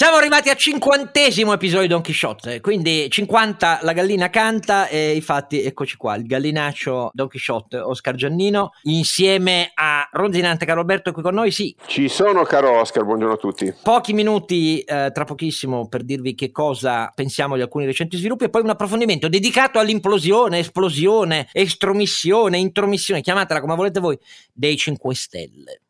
Siamo arrivati al cinquantesimo episodio di Don Quixote, quindi 50 la gallina canta e infatti eccoci qua, il gallinaccio Don Quixote, Oscar Giannino, insieme a Ronzinante caro Alberto qui con noi, sì. Ci sono caro Oscar, buongiorno a tutti. Pochi minuti eh, tra pochissimo per dirvi che cosa pensiamo di alcuni recenti sviluppi e poi un approfondimento dedicato all'implosione, esplosione, estromissione, intromissione, chiamatela come volete voi, dei 5 Stelle.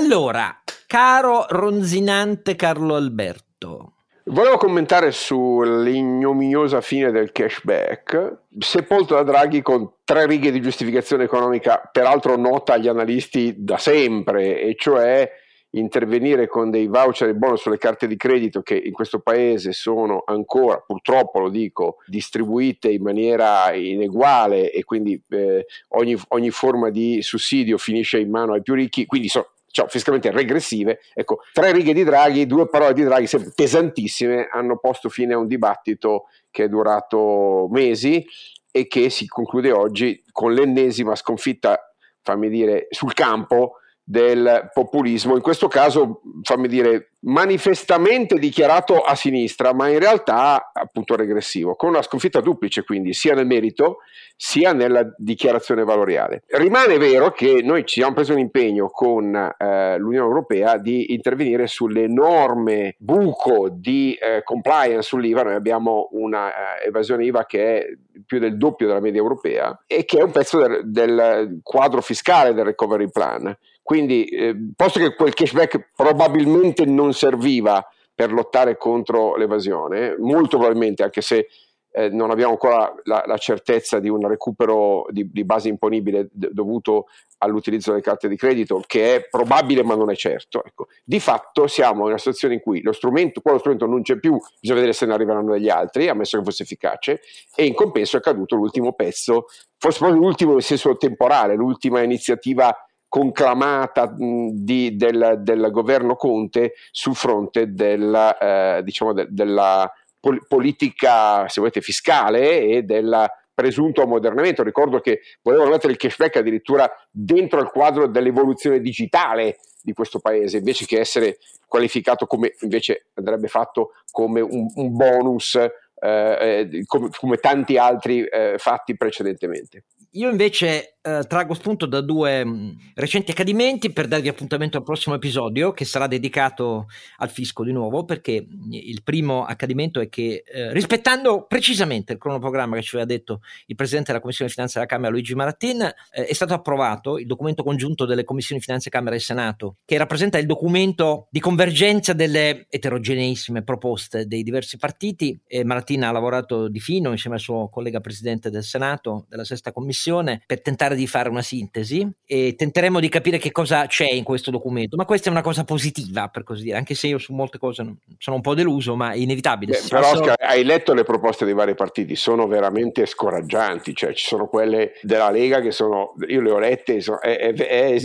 Allora, caro ronzinante Carlo Alberto. Volevo commentare sull'ignominiosa fine del cashback, sepolto da Draghi con tre righe di giustificazione economica, peraltro nota agli analisti da sempre, e cioè intervenire con dei voucher e bonus sulle carte di credito che in questo paese sono ancora, purtroppo lo dico, distribuite in maniera ineguale e quindi eh, ogni, ogni, forma di sussidio finisce in mano ai più ricchi, quindi so, cioè, fiscalmente regressive. Ecco, tre righe di Draghi, due parole di Draghi, sempre pesantissime, hanno posto fine a un dibattito che è durato mesi e che si conclude oggi con l'ennesima sconfitta, fammi dire, sul campo del populismo, in questo caso, fammi dire, manifestamente dichiarato a sinistra, ma in realtà appunto regressivo, con una sconfitta duplice quindi, sia nel merito sia nella dichiarazione valoriale. Rimane vero che noi ci siamo presi un impegno con eh, l'Unione Europea di intervenire sull'enorme buco di eh, compliance sull'IVA, noi abbiamo una eh, IVA che è più del doppio della media europea e che è un pezzo del, del quadro fiscale del recovery plan. Quindi, eh, posto che quel cashback probabilmente non serviva per lottare contro l'evasione, molto probabilmente, anche se eh, non abbiamo ancora la, la, certezza di un recupero di, di base imponibile d- dovuto all'utilizzo delle carte di credito, che è probabile ma non è certo. Ecco. Di fatto siamo in una situazione in cui lo strumento, quello strumento non c'è più, bisogna vedere se ne arriveranno degli altri, ammesso che fosse efficace, e in compenso è caduto l'ultimo pezzo, forse proprio l'ultimo nel senso temporale, l'ultima iniziativa conclamata di, del, del, governo Conte sul fronte della, eh, diciamo de, della pol- politica, se volete, fiscale e del presunto ammodernamento. Ricordo che volevano mettere il cashback addirittura dentro al quadro dell'evoluzione digitale di questo paese, invece che essere qualificato come invece andrebbe fatto come un, un bonus, eh, eh come, come, tanti altri eh, fatti precedentemente. Io invece eh, traggo spunto da due mm, recenti accadimenti per darvi appuntamento al prossimo episodio che sarà dedicato al fisco di nuovo perché mm, il primo accadimento è che eh, rispettando precisamente il cronoprogramma che ci aveva detto il Presidente della Commissione Finanze della Camera Luigi Marattin eh, è stato approvato il documento congiunto delle Commissioni Finanze Camera e Senato che rappresenta il documento di convergenza delle eterogeneissime proposte dei diversi partiti e Marattin ha lavorato di fino insieme al suo collega Presidente del Senato della Sesta Commissione per tentare di fare una sintesi e tenteremo di capire che cosa c'è in questo documento, ma questa è una cosa positiva per così dire, anche se io su molte cose sono un po' deluso, ma è inevitabile. Beh, però Oscar, hai letto le proposte dei vari partiti, sono veramente scoraggianti, cioè ci sono quelle della Lega che sono, io le ho lette, sono, è, è, è,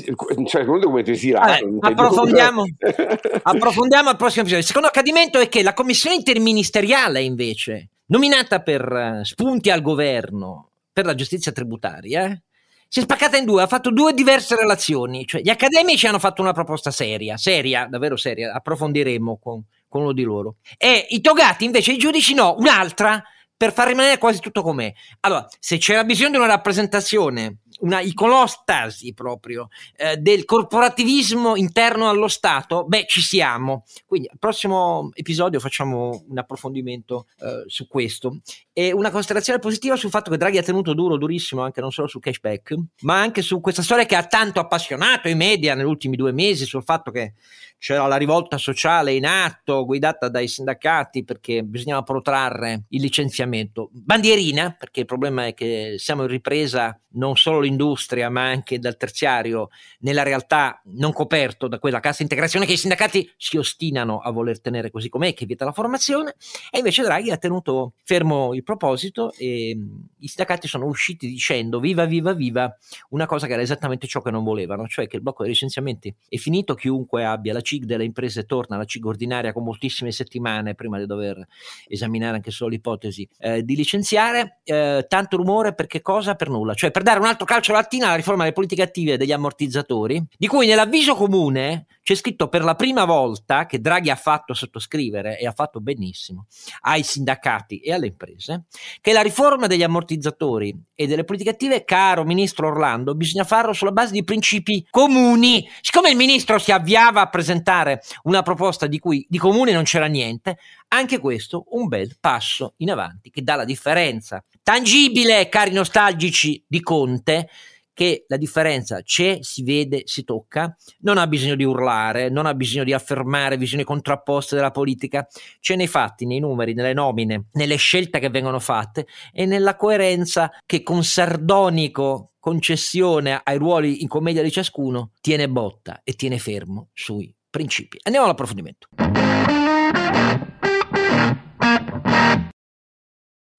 cioè, un documento esirato. approfondiamo, approfondiamo al prossimo episodio. Il secondo accadimento è che la commissione interministeriale invece nominata per eh, spunti al governo per la giustizia tributaria, si è spaccata in due, ha fatto due diverse relazioni, cioè gli accademici hanno fatto una proposta seria, seria, davvero seria, approfondiremo con, con uno di loro, e i togati invece, i giudici no, un'altra per far rimanere quasi tutto com'è. Allora, se c'era bisogno di una rappresentazione una iconostasi proprio eh, del corporativismo interno allo Stato, beh, ci siamo. Quindi al prossimo episodio facciamo un approfondimento eh, su questo. E una considerazione positiva sul fatto che Draghi ha tenuto duro, durissimo, anche non solo sul cashback, ma anche su questa storia che ha tanto appassionato i media negli ultimi due mesi, sul fatto che c'era la rivolta sociale in atto, guidata dai sindacati perché bisognava protrarre il licenziamento. Bandierina, perché il problema è che siamo in ripresa non solo polo industria ma anche dal terziario nella realtà non coperto da quella cassa integrazione che i sindacati si ostinano a voler tenere così com'è, che vieta la formazione, e invece Draghi ha tenuto fermo il proposito e i sindacati sono usciti dicendo viva viva viva una cosa che era esattamente ciò che non volevano, cioè che il blocco dei licenziamenti è finito, chiunque abbia la CIG delle imprese torna alla CIG ordinaria con moltissime settimane prima di dover esaminare anche solo l'ipotesi eh, di licenziare, eh, tanto rumore per che cosa? Per nulla, cioè per dare un altro calcio alla lattina alla riforma delle politiche attive degli ammortizzatori, di cui nell'avviso comune c'è scritto per la prima volta che Draghi ha fatto sottoscrivere e ha fatto benissimo ai sindacati e alle imprese che la riforma degli ammortizzatori e delle politiche attive, caro ministro Orlando, bisogna farlo sulla base di principi comuni. Siccome il ministro si avviava a presentare una proposta di cui di comune non c'era niente, anche questo un bel passo in avanti che dà la differenza tangibile, cari nostalgici di Conte che la differenza c'è, si vede, si tocca, non ha bisogno di urlare, non ha bisogno di affermare visioni contrapposte della politica, c'è nei fatti, nei numeri, nelle nomine, nelle scelte che vengono fatte e nella coerenza che con sardonico concessione ai ruoli in commedia di ciascuno tiene botta e tiene fermo sui principi. Andiamo all'approfondimento.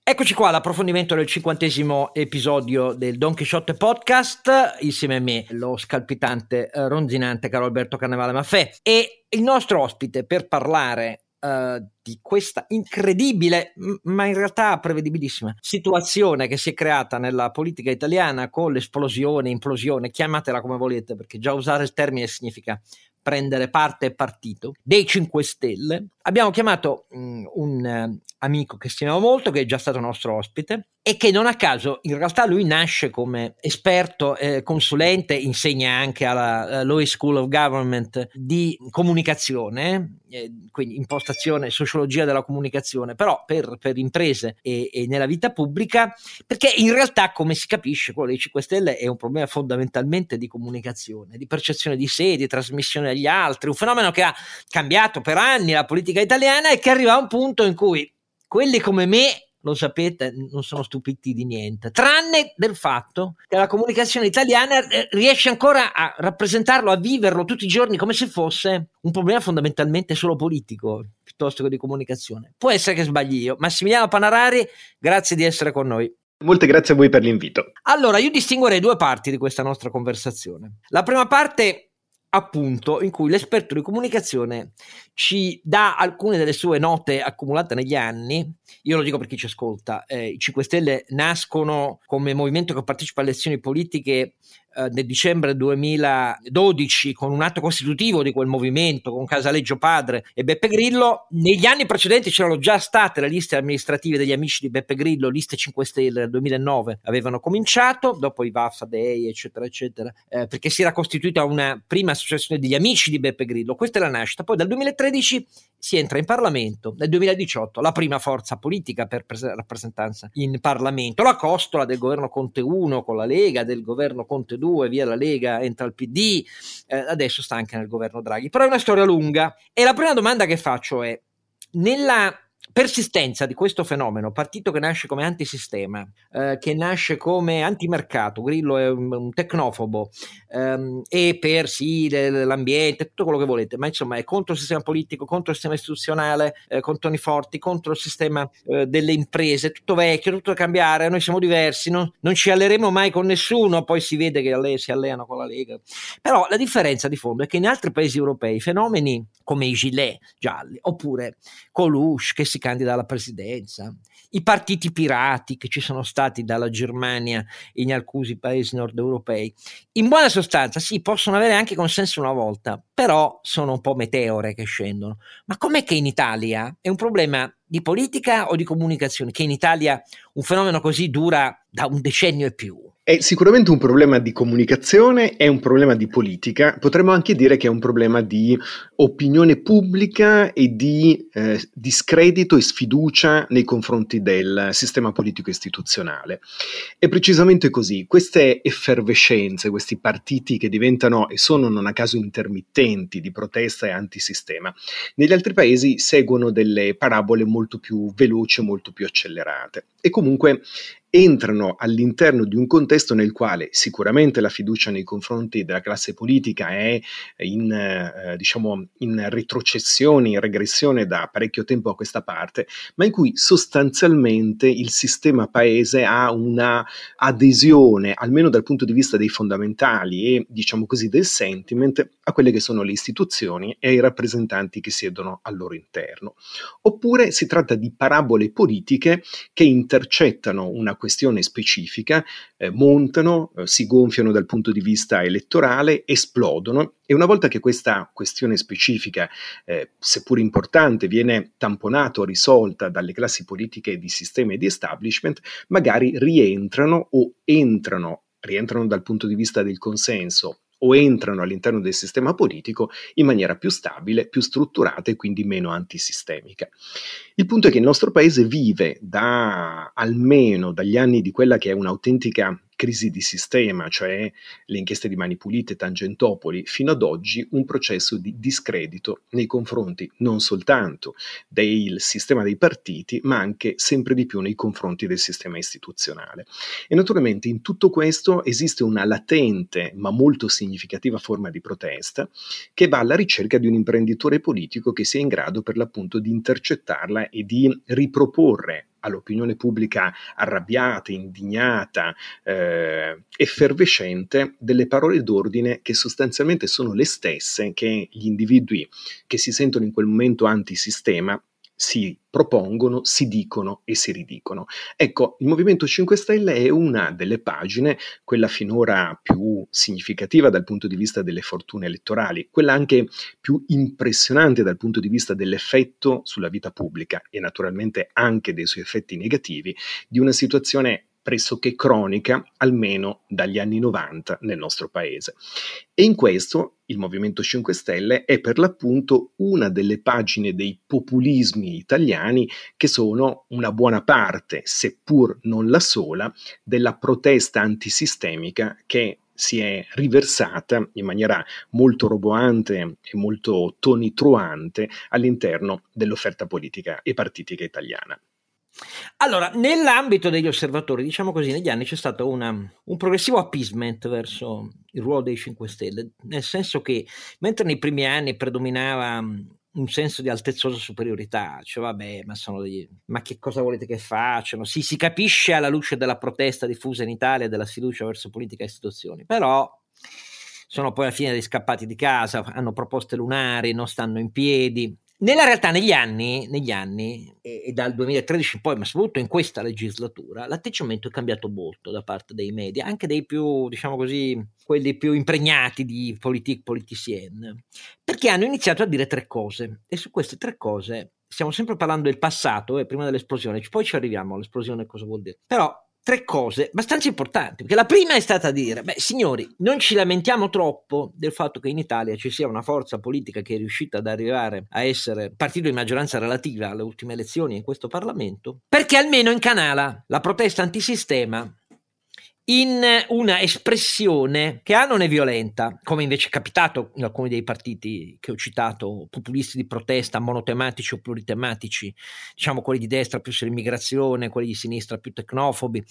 Eccoci qua all'approfondimento del cinquantesimo episodio del Don Quixote Podcast, insieme a me lo scalpitante, eh, ronzinante caro Alberto Carnevale Maffè e il nostro ospite per parlare Uh, di questa incredibile, ma in realtà prevedibilissima situazione che si è creata nella politica italiana con l'esplosione, implosione, chiamatela come volete, perché già usare il termine significa prendere parte e partito dei 5 Stelle. Abbiamo chiamato mh, un uh, amico che stimiamo molto, che è già stato nostro ospite, e che non a caso in realtà lui nasce come esperto, eh, consulente, insegna anche alla uh, Lois School of Government di comunicazione, eh, quindi impostazione, sociologia della comunicazione, però per, per imprese e, e, nella vita pubblica, perché in realtà come si capisce quello dei 5 Stelle è un problema fondamentalmente di comunicazione, di percezione di sé, di trasmissione agli altri, un fenomeno che ha cambiato per anni la politica italiana e che arriva a un punto in cui quelli come me lo sapete, non sono stupiti di niente, tranne del fatto che la comunicazione italiana eh, riesce ancora a rappresentarlo, a viverlo tutti i giorni come se fosse un problema fondamentalmente solo politico piuttosto che di comunicazione. Può essere che sbagli io. Massimiliano Panarari, grazie di essere con noi. Molte grazie a voi per l'invito. Allora, io distinguerei due parti di questa nostra conversazione. La prima parte appunto in cui l'esperto di comunicazione ci dà alcune delle sue note accumulate negli anni. Io lo dico per chi ci ascolta, eh, i 5 Stelle nascono come movimento che partecipa alle elezioni politiche eh, nel dicembre 2012 con un atto costitutivo di quel movimento con Casaleggio Padre e Beppe Grillo. Negli anni precedenti c'erano già state le liste amministrative degli amici di Beppe Grillo, liste 5 Stelle nel 2009 avevano cominciato, dopo i Vaffa Day eccetera eccetera, eh, perché si era costituita una prima associazione degli amici di Beppe Grillo, questa è la nascita. Poi dal 2013 si entra in Parlamento, nel 2018 la prima forza politica per pres- rappresentanza in Parlamento, la costola del governo Conte 1 con la Lega, del governo Conte 2 2, via la Lega, entra il PD, eh, adesso sta anche nel governo Draghi. Però è una storia lunga e la prima domanda che faccio è, nella persistenza di questo fenomeno, partito che nasce come antisistema, eh, che nasce come antimercato, Grillo è un, un tecnofobo, ehm, e per sì l'ambiente, tutto quello che volete, ma insomma è contro il sistema politico, contro il sistema istituzionale, eh, con toni forti, contro il sistema eh, delle imprese, tutto vecchio, tutto da cambiare, noi siamo diversi, no? non ci alleremo mai con nessuno, poi si vede che alle, si alleano con la Lega. Però la differenza di fondo è che in altri paesi europei fenomeni come i gilet gialli, oppure Coluche che si candida alla presidenza, i partiti pirati che ci sono stati dalla Germania in alcuni paesi nord europei. In buona sostanza, sì, possono avere anche consenso una volta, però sono un po' meteore che scendono. Ma com'è che in Italia è un problema di politica o di comunicazione? Che in Italia un fenomeno così dura da un decennio e più? È sicuramente un problema di comunicazione, è un problema di politica, potremmo anche dire che è un problema di opinione pubblica e di eh, discredito e sfiducia nei confronti del sistema politico istituzionale. È precisamente così, queste effervescenze, questi partiti che diventano e sono non a caso intermittenti di protesta e antisistema, negli altri paesi seguono delle parabole molto più veloci molto più accelerate. E comunque entrano all'interno di un contesto nel quale sicuramente la fiducia nei confronti della classe politica è in, eh, diciamo, in retrocessione, in regressione da parecchio tempo a questa parte, ma in cui sostanzialmente il sistema paese ha una adesione, almeno dal punto di vista dei fondamentali e diciamo così del sentiment, a quelle che sono le istituzioni e ai rappresentanti che siedono al loro interno. Oppure si tratta di parabole politiche che intercettano una questione specifica, eh, montano, eh, si gonfiano dal punto di vista elettorale, esplodono e una volta che questa questione specifica, eh, seppur importante, viene tamponata o risolta dalle classi politiche di sistema e di establishment, magari rientrano o entrano, rientrano dal punto di vista del consenso o entrano all'interno del sistema politico in maniera più stabile, più strutturata e quindi meno antisistemica. Il punto è che il nostro paese vive da almeno dagli anni di quella che è un'autentica crisi di sistema, cioè le inchieste di Mani Pulite, Tangentopoli, fino ad oggi un processo di discredito nei confronti non soltanto del sistema dei partiti, ma anche sempre di più nei confronti del sistema istituzionale. E naturalmente in tutto questo esiste una latente ma molto significativa forma di protesta che va alla ricerca di un imprenditore politico che sia in grado per l'appunto di intercettarla e di riproporre all'opinione pubblica arrabbiata, indignata, eh, effervescente, delle parole d'ordine che sostanzialmente sono le stesse che gli individui che si sentono in quel momento antisistema si propongono, si dicono e si ridicono. Ecco, il Movimento 5 Stelle è una delle pagine, quella finora più significativa dal punto di vista delle fortune elettorali, quella anche più impressionante dal punto di vista dell'effetto sulla vita pubblica e naturalmente anche dei suoi effetti negativi di una situazione pressoché cronica, almeno dagli anni 90 nel nostro paese. E in questo il Movimento 5 Stelle è per l'appunto una delle pagine dei populismi italiani che sono una buona parte, seppur non la sola, della protesta antisistemica che si è riversata in maniera molto roboante e molto tonitruante all'interno dell'offerta politica e partitica italiana. Allora, nell'ambito degli osservatori, diciamo così, negli anni c'è stato una, un progressivo appeasement verso il ruolo dei 5 Stelle, nel senso che mentre nei primi anni predominava un senso di altezzosa superiorità, cioè vabbè, ma degli, ma che cosa volete che facciano? Sì, si capisce alla luce della protesta diffusa in Italia della sfiducia verso politica e istituzioni, però sono poi alla fine dei scappati di casa, hanno proposte lunari, non stanno in piedi, nella realtà, negli anni, negli anni e, e, dal 2013 in poi, ma soprattutto in questa legislatura, l'atteggiamento è cambiato molto da parte dei media, anche dei più, diciamo così, quelli più impregnati di politique politicienne, perché hanno iniziato a dire tre cose e su queste tre cose stiamo sempre parlando del passato, eh, prima dell'esplosione, poi ci arriviamo all'esplosione cosa vuol dire. Però tre cose abbastanza importanti, perché la prima è stata dire, beh signori, non ci lamentiamo troppo del fatto che in Italia ci sia una forza politica che è riuscita ad arrivare a essere partito di maggioranza relativa alle ultime elezioni in questo Parlamento, perché almeno incanala la protesta antisistema in una espressione che A non è violenta, come invece è capitato in alcuni dei partiti che ho citato, populisti di protesta, monotematici o pluritematici, diciamo quelli di destra più sull'immigrazione, quelli di sinistra più tecnofobi.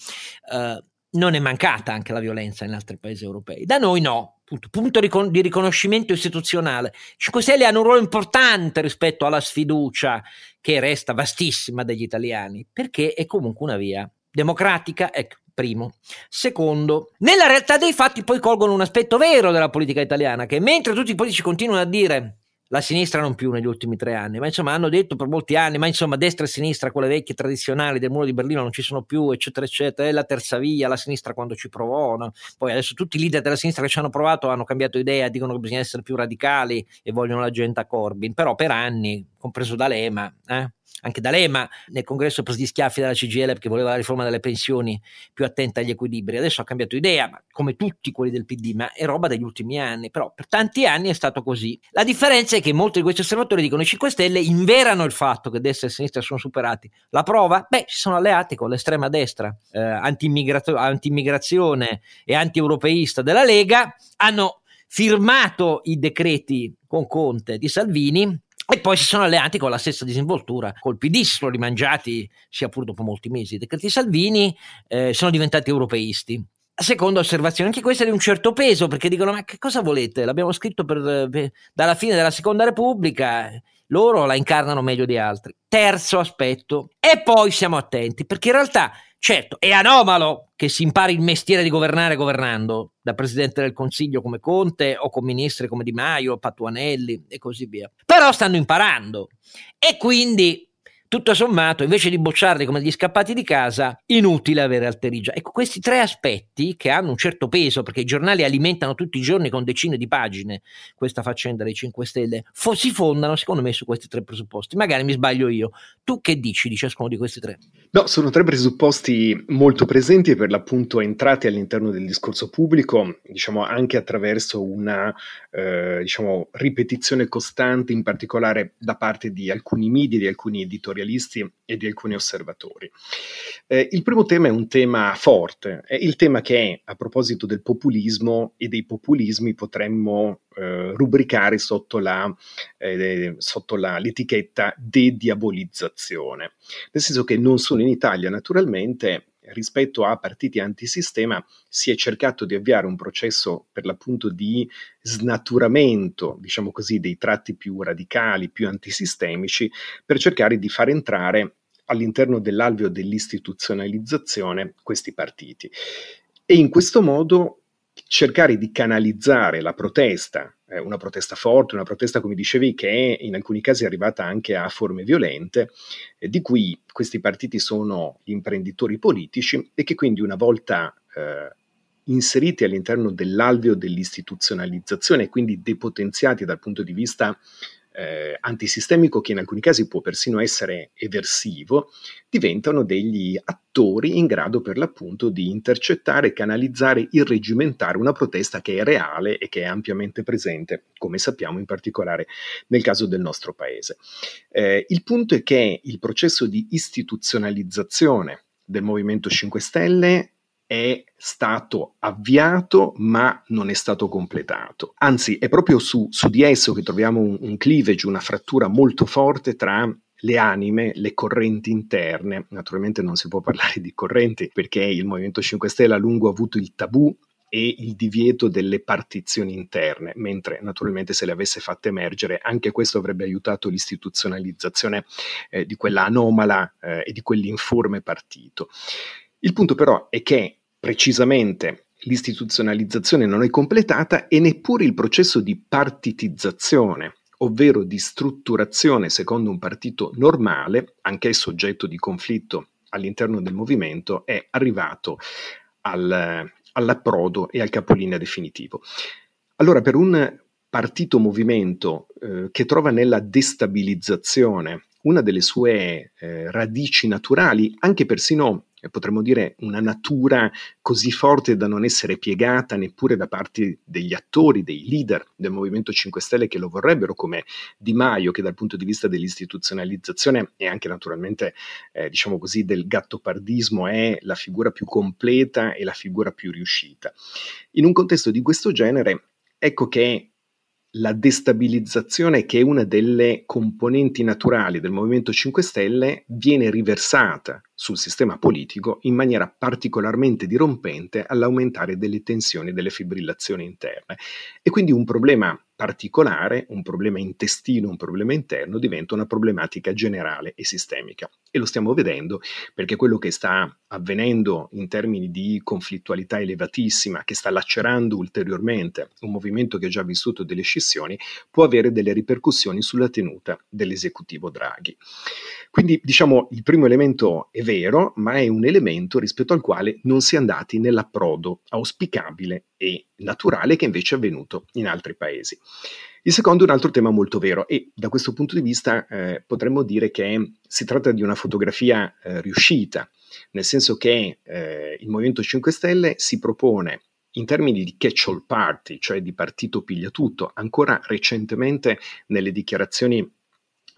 Uh, non è mancata anche la violenza in altri paesi europei. Da noi no, punto, punto di riconoscimento istituzionale. 5 Stelle hanno un ruolo importante rispetto alla sfiducia che resta vastissima degli italiani, perché è comunque una via democratica, ecco, primo. Secondo, nella realtà dei fatti poi colgono un aspetto vero della politica italiana, che mentre tutti i politici continuano a dire la sinistra non più negli ultimi tre anni, ma insomma hanno detto per molti anni, ma insomma destra e sinistra, quelle vecchie tradizionali del muro di Berlino non ci sono più, eccetera, eccetera, è la terza via, la sinistra quando ci provò, no? poi adesso tutti i leader della sinistra che ci hanno provato hanno cambiato idea, dicono che bisogna essere più radicali e vogliono la gente a Corbyn, però per anni, compreso D'Alema, eh, anche D'Alema nel congresso presi gli schiaffi dalla CGL che voleva la riforma delle pensioni più attenta agli equilibri. Adesso ha cambiato idea, ma come tutti quelli del PD, ma è roba degli ultimi anni. Però per tanti anni è stato così. La differenza è che molti di questi osservatori dicono i 5 Stelle inverano il fatto che destra e sinistra sono superati. La prova? Beh, si sono alleati con l'estrema destra eh, anti-immigrazione e anti-europeista della Lega, hanno firmato i decreti con Conte di Salvini E poi si sono alleati con la stessa disinvoltura, col PD si sono rimangiati, sia pur dopo molti mesi, i decreti Salvini, eh, sono diventati europeisti. Seconda osservazione, anche questa è di un certo peso, perché dicono: Ma che cosa volete? L'abbiamo scritto per, per, dalla fine della seconda Repubblica, loro la incarnano meglio di altri. Terzo aspetto, e poi siamo attenti, perché in realtà Certo, è anomalo che si impari il mestiere di governare governando, da Presidente del Consiglio come Conte o con ministri come Di Maio, Patuanelli e così via. Però stanno imparando e quindi tutto sommato, invece di bocciarli come gli scappati di casa, inutile avere alterigia. Ecco, questi tre aspetti che hanno un certo peso, perché i giornali alimentano tutti i giorni con decine di pagine questa faccenda dei 5 Stelle, fo- si fondano secondo me su questi tre presupposti. Magari mi sbaglio io. Tu che dici di ciascuno di questi tre? No, sono tre presupposti molto presenti e per l'appunto entrati all'interno del discorso pubblico, diciamo anche attraverso una eh, diciamo, ripetizione costante, in particolare da parte di alcuni media, di alcuni editori editorialisti e di alcuni osservatori. Eh, il primo tema è un tema forte, è il tema che a proposito del populismo e dei populismi potremmo eh, rubricare sotto, la, eh, sotto la, l'etichetta de-diabolizzazione, nel senso che non solo in Italia naturalmente rispetto a partiti antisistema si è cercato di avviare un processo per l'appunto di snaturamento, diciamo così, dei tratti più radicali, più antisistemici, per cercare di far entrare all'interno dell'alveo dell'istituzionalizzazione questi partiti. E in questo modo cercare di canalizzare la protesta, eh, una protesta forte, una protesta, come dicevi, che in alcuni casi è arrivata anche a forme violente, eh, di cui questi partiti sono imprenditori politici e che quindi una volta eh, inseriti all'interno dell'alveo dell'istituzionalizzazione e quindi depotenziati dal punto di vista eh, antisistemico che in alcuni casi può persino essere eversivo, diventano degli attori in grado per l'appunto di intercettare, canalizzare, irreggimentare una protesta che è reale e che è ampiamente presente, come sappiamo in particolare nel caso del nostro paese. Eh, il punto è che il processo di istituzionalizzazione del Movimento 5 Stelle è stato avviato ma non è stato completato. Anzi, è proprio su, su di esso che troviamo un, un cleavage, una frattura molto forte tra le anime, le correnti interne. Naturalmente non si può parlare di correnti perché il Movimento 5 Stelle a lungo ha avuto il tabù e il divieto delle partizioni interne, mentre naturalmente se le avesse fatte emergere anche questo avrebbe aiutato l'istituzionalizzazione eh, di quella anomala eh, e di quell'informe partito. Il punto però è che precisamente l'istituzionalizzazione non è completata e neppure il processo di partitizzazione, ovvero di strutturazione secondo un partito normale, anch'esso oggetto di conflitto all'interno del movimento, è arrivato al, all'approdo e al capolinea definitivo. Allora, per un partito movimento eh, che trova nella destabilizzazione una delle sue eh, radici naturali, anche persino potremmo dire, una natura così forte da non essere piegata neppure da parte degli attori, dei leader del Movimento 5 Stelle che lo vorrebbero, come Di Maio, che dal punto di vista dell'istituzionalizzazione e anche naturalmente, eh, diciamo così, del gattopardismo è la figura più completa e la figura più riuscita. In un contesto di questo genere, ecco che la destabilizzazione, che è una delle componenti naturali del Movimento 5 Stelle, viene riversata sul sistema politico in maniera particolarmente dirompente all'aumentare delle tensioni e delle fibrillazioni interne. E quindi un problema particolare, un problema intestino, un problema interno, diventa una problematica generale e sistemica. E lo stiamo vedendo perché quello che sta avvenendo in termini di conflittualità elevatissima, che sta lacerando ulteriormente un movimento che ha già vissuto delle scissioni, può avere delle ripercussioni sulla tenuta dell'esecutivo Draghi. Quindi diciamo il primo elemento è vero, ma è un elemento rispetto al quale non si è andati nell'approdo auspicabile e naturale che invece è avvenuto in altri paesi. Il secondo è un altro tema molto vero e da questo punto di vista eh, potremmo dire che si tratta di una fotografia eh, riuscita, nel senso che eh, il Movimento 5 Stelle si propone in termini di catch-all party, cioè di partito pigliatutto, ancora recentemente nelle dichiarazioni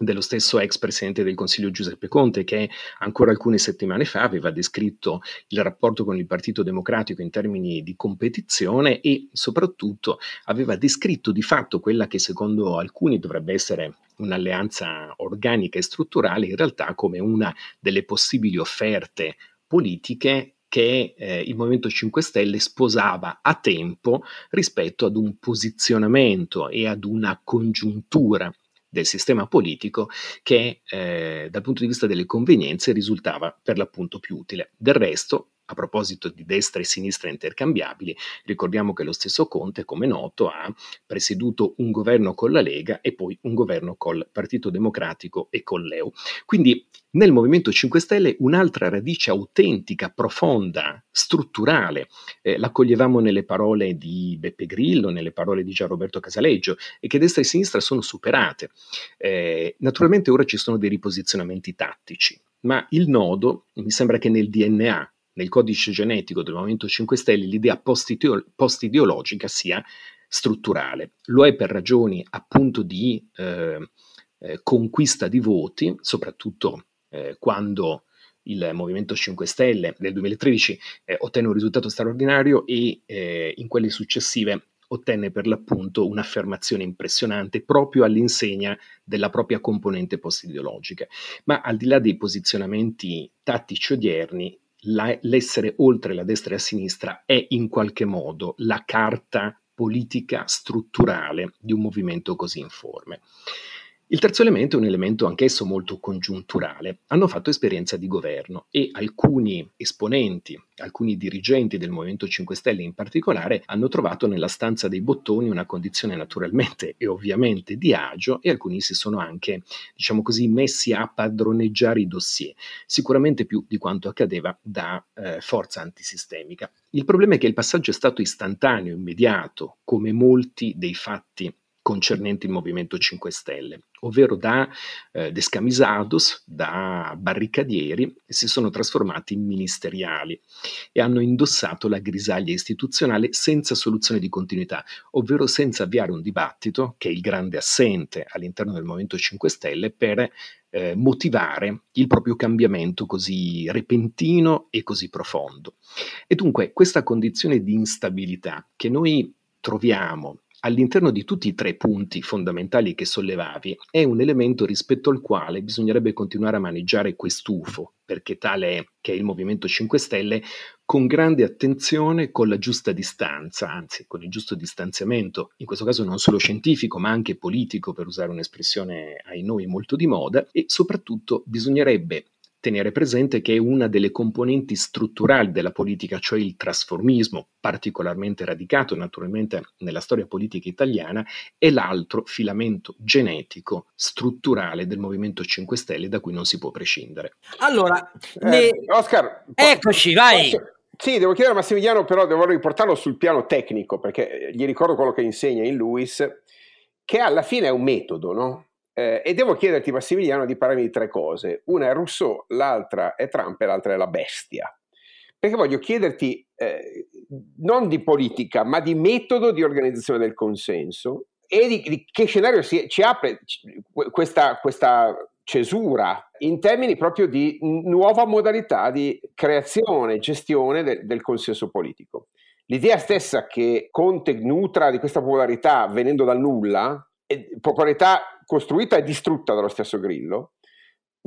dello stesso ex presidente del Consiglio Giuseppe Conte, che ancora alcune settimane fa aveva descritto il rapporto con il Partito Democratico in termini di competizione e soprattutto aveva descritto di fatto quella che secondo alcuni dovrebbe essere un'alleanza organica e strutturale, in realtà come una delle possibili offerte politiche che eh, il Movimento 5 Stelle sposava a tempo rispetto ad un posizionamento e ad una congiuntura del sistema politico che eh, dal punto di vista delle convenienze risultava per l'appunto più utile. Del resto, a proposito di destra e sinistra intercambiabili, ricordiamo che lo stesso Conte, come noto, ha presieduto un governo con la Lega e poi un governo col Partito Democratico e con l'EU. Quindi nel Movimento 5 Stelle un'altra radice autentica, profonda, strutturale, eh, l'accoglievamo nelle parole di Beppe Grillo, nelle parole di Gianroberto Casaleggio e che destra e sinistra sono superate. Eh, naturalmente ora ci sono dei riposizionamenti tattici, ma il nodo mi sembra che nel DNA nel codice genetico del Movimento 5 Stelle l'idea post-ideologica sia strutturale. Lo è per ragioni appunto di eh, eh, conquista di voti, soprattutto eh, quando il Movimento 5 Stelle del 2013 eh, ottenne un risultato straordinario e eh, in quelle successive ottenne per l'appunto un'affermazione impressionante proprio all'insegna della propria componente post-ideologica. Ma al di là dei posizionamenti tattici odierni, la, l'essere oltre la destra e la sinistra è in qualche modo la carta politica strutturale di un movimento così informe. Il terzo elemento è un elemento anch'esso molto congiunturale. Hanno fatto esperienza di governo e alcuni esponenti, alcuni dirigenti del Movimento 5 Stelle in particolare, hanno trovato nella stanza dei bottoni una condizione naturalmente e ovviamente di agio e alcuni si sono anche, diciamo così, messi a padroneggiare i dossier, sicuramente più di quanto accadeva da eh, forza antisistemica. Il problema è che il passaggio è stato istantaneo, immediato, come molti dei fatti concernenti il Movimento 5 Stelle, ovvero da eh, descamisados, da barricadieri, si sono trasformati in ministeriali e hanno indossato la grisaglia istituzionale senza soluzione di continuità, ovvero senza avviare un dibattito, che è il grande assente all'interno del Movimento 5 Stelle, per eh, motivare il proprio cambiamento così repentino e così profondo. E dunque questa condizione di instabilità che noi troviamo all'interno di tutti i tre punti fondamentali che sollevavi è un elemento rispetto al quale bisognerebbe continuare a maneggiare quest'UFO, perché tale è che è il Movimento 5 Stelle, con grande attenzione, con la giusta distanza, anzi con il giusto distanziamento, in questo caso non solo scientifico ma anche politico, per usare un'espressione ai noi molto di moda, e soprattutto bisognerebbe tenere presente che una delle componenti strutturali della politica, cioè il trasformismo, particolarmente radicato naturalmente nella storia politica italiana, è l'altro filamento genetico strutturale del Movimento 5 Stelle da cui non si può prescindere. Allora, eh, ne... Oscar, eccoci, vai. Posso... Sì, devo chiedere a Massimiliano, però devo riportarlo sul piano tecnico, perché gli ricordo quello che insegna in Lewis, che alla fine è un metodo, no? Eh, e devo chiederti, Massimiliano, di parlarmi di tre cose. Una è Rousseau, l'altra è Trump e l'altra è la bestia. Perché voglio chiederti eh, non di politica, ma di metodo di organizzazione del consenso e di, di che scenario si, ci apre questa, questa cesura in termini proprio di nuova modalità di creazione e gestione de, del consenso politico. L'idea stessa che Conte nutra di questa popolarità venendo dal nulla, popolarità costruita e distrutta dallo stesso Grillo,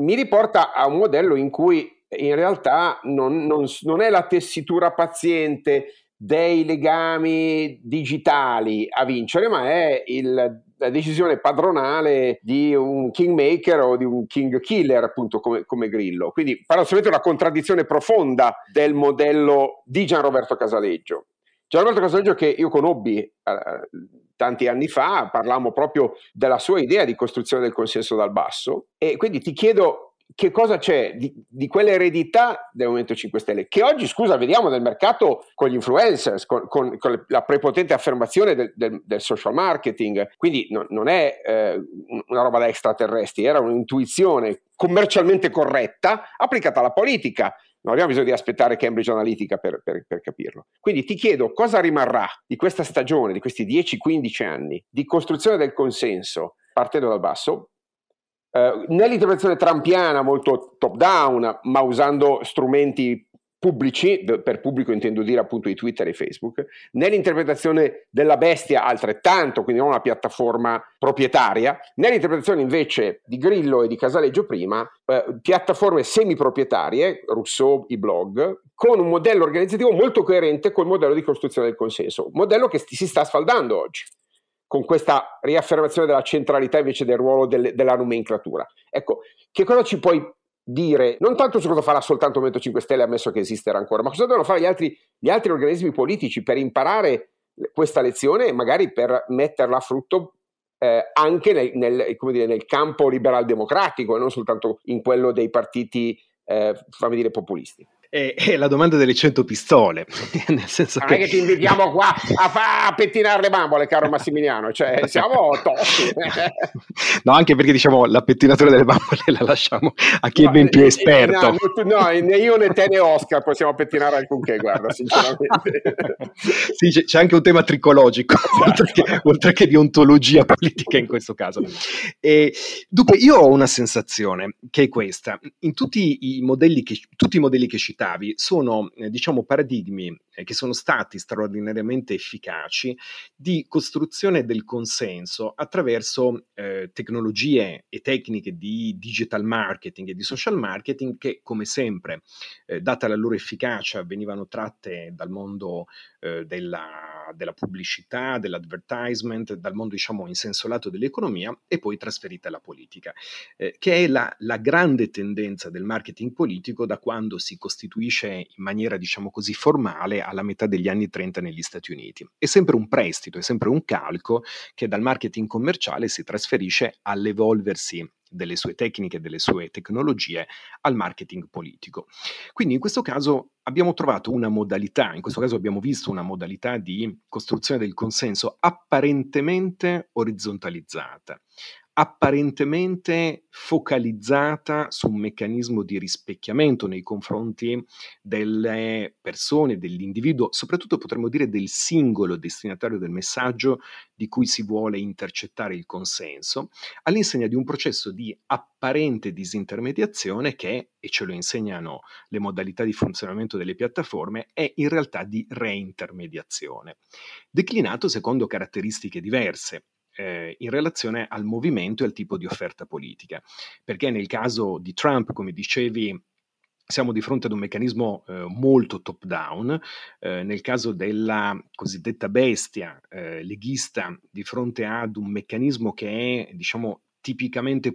mi riporta a un modello in cui in realtà non, non, non è la tessitura paziente dei legami digitali a vincere, ma è il, la decisione padronale di un kingmaker o di un king killer, appunto come, come Grillo. Quindi paradossalmente una contraddizione profonda del modello di Gianroberto Casaleggio. Gianroberto Casaleggio che io conobbi eh, tanti anni fa, parlammo proprio della sua idea di costruzione del consenso dal basso e quindi ti chiedo che cosa c'è di, di quell'eredità del Movimento 5 Stelle, che oggi, scusa, vediamo nel mercato con gli influencers, con, con, con la prepotente affermazione del, del, del social marketing, quindi no, non è eh, una roba da extraterrestri, era un'intuizione commercialmente corretta applicata alla politica non abbiamo bisogno di aspettare Cambridge Analytica per, per, per, capirlo. Quindi ti chiedo cosa rimarrà di questa stagione, di questi 10-15 anni di costruzione del consenso partendo dal basso, eh, nell'interpretazione trampiana molto top down, ma usando strumenti pubblici, per pubblico intendo dire appunto i Twitter e Facebook, nell'interpretazione della bestia altrettanto, quindi non una piattaforma proprietaria, nell'interpretazione invece di Grillo e di Casaleggio prima, eh, piattaforme semi-proprietarie, Rousseau, i blog, con un modello organizzativo molto coerente col modello di costruzione del consenso, modello che si sta sfaldando oggi con questa riaffermazione della centralità invece del ruolo del, della nomenclatura. Ecco, che cosa ci puoi dire non tanto su cosa farà soltanto il Movimento 5 Stelle, ammesso che esisterà ancora, ma cosa devono fare gli altri, gli altri organismi politici per imparare questa lezione e magari per metterla a frutto eh, anche nel, nel, dire, nel, campo liberal democratico e non soltanto in quello dei partiti, eh, fammi dire, populisti è, è la domanda delle 100 pistole. Nel senso non che... è che ti invitiamo qua a, fa- a pettinare le bambole, caro Massimiliano, cioè siamo tosti. no, anche perché diciamo la pettinatura delle bambole la lasciamo a chi no, è ben più esperto. No, no, né io né te né Oscar possiamo pettinare alcunché, guarda, sinceramente. sì, c'è, c'è, anche un tema tricologico, esatto. oltre, che, oltre, che, di ontologia politica in questo caso. E, dunque, io ho una sensazione che è questa. In tutti i modelli che, tutti i modelli che citavo, citavi sono, eh, diciamo, paradigmi eh, che sono stati straordinariamente efficaci di costruzione del consenso attraverso eh, tecnologie e tecniche di digital marketing e di social marketing che, come sempre, eh, data la loro efficacia, venivano tratte dal mondo eh, della, della, pubblicità, dell'advertisement, dal mondo, diciamo, in senso lato dell'economia e poi trasferite alla politica, eh, che è la, la grande tendenza del marketing politico da quando si costituisce in maniera, diciamo così, formale alla metà degli anni 30 negli Stati Uniti. È sempre un prestito, è sempre un calco che dal marketing commerciale si trasferisce all'evolversi delle sue tecniche, delle sue tecnologie al marketing politico. Quindi in questo caso abbiamo trovato una modalità, in questo caso abbiamo visto una modalità di costruzione del consenso apparentemente orizzontalizzata, apparentemente focalizzata su un meccanismo di rispecchiamento nei confronti delle persone, dell'individuo, soprattutto potremmo dire del singolo destinatario del messaggio di cui si vuole intercettare il consenso, all'insegna di un processo di apparente disintermediazione che, e ce lo insegnano le modalità di funzionamento delle piattaforme, è in realtà di reintermediazione, declinato secondo caratteristiche diverse eh, in relazione al movimento e al tipo di offerta politica. Perché nel caso di Trump, come dicevi, siamo di fronte ad un meccanismo eh, molto top-down, eh, nel caso della cosiddetta bestia eh, leghista, di fronte ad un meccanismo che è, diciamo, tipicamente,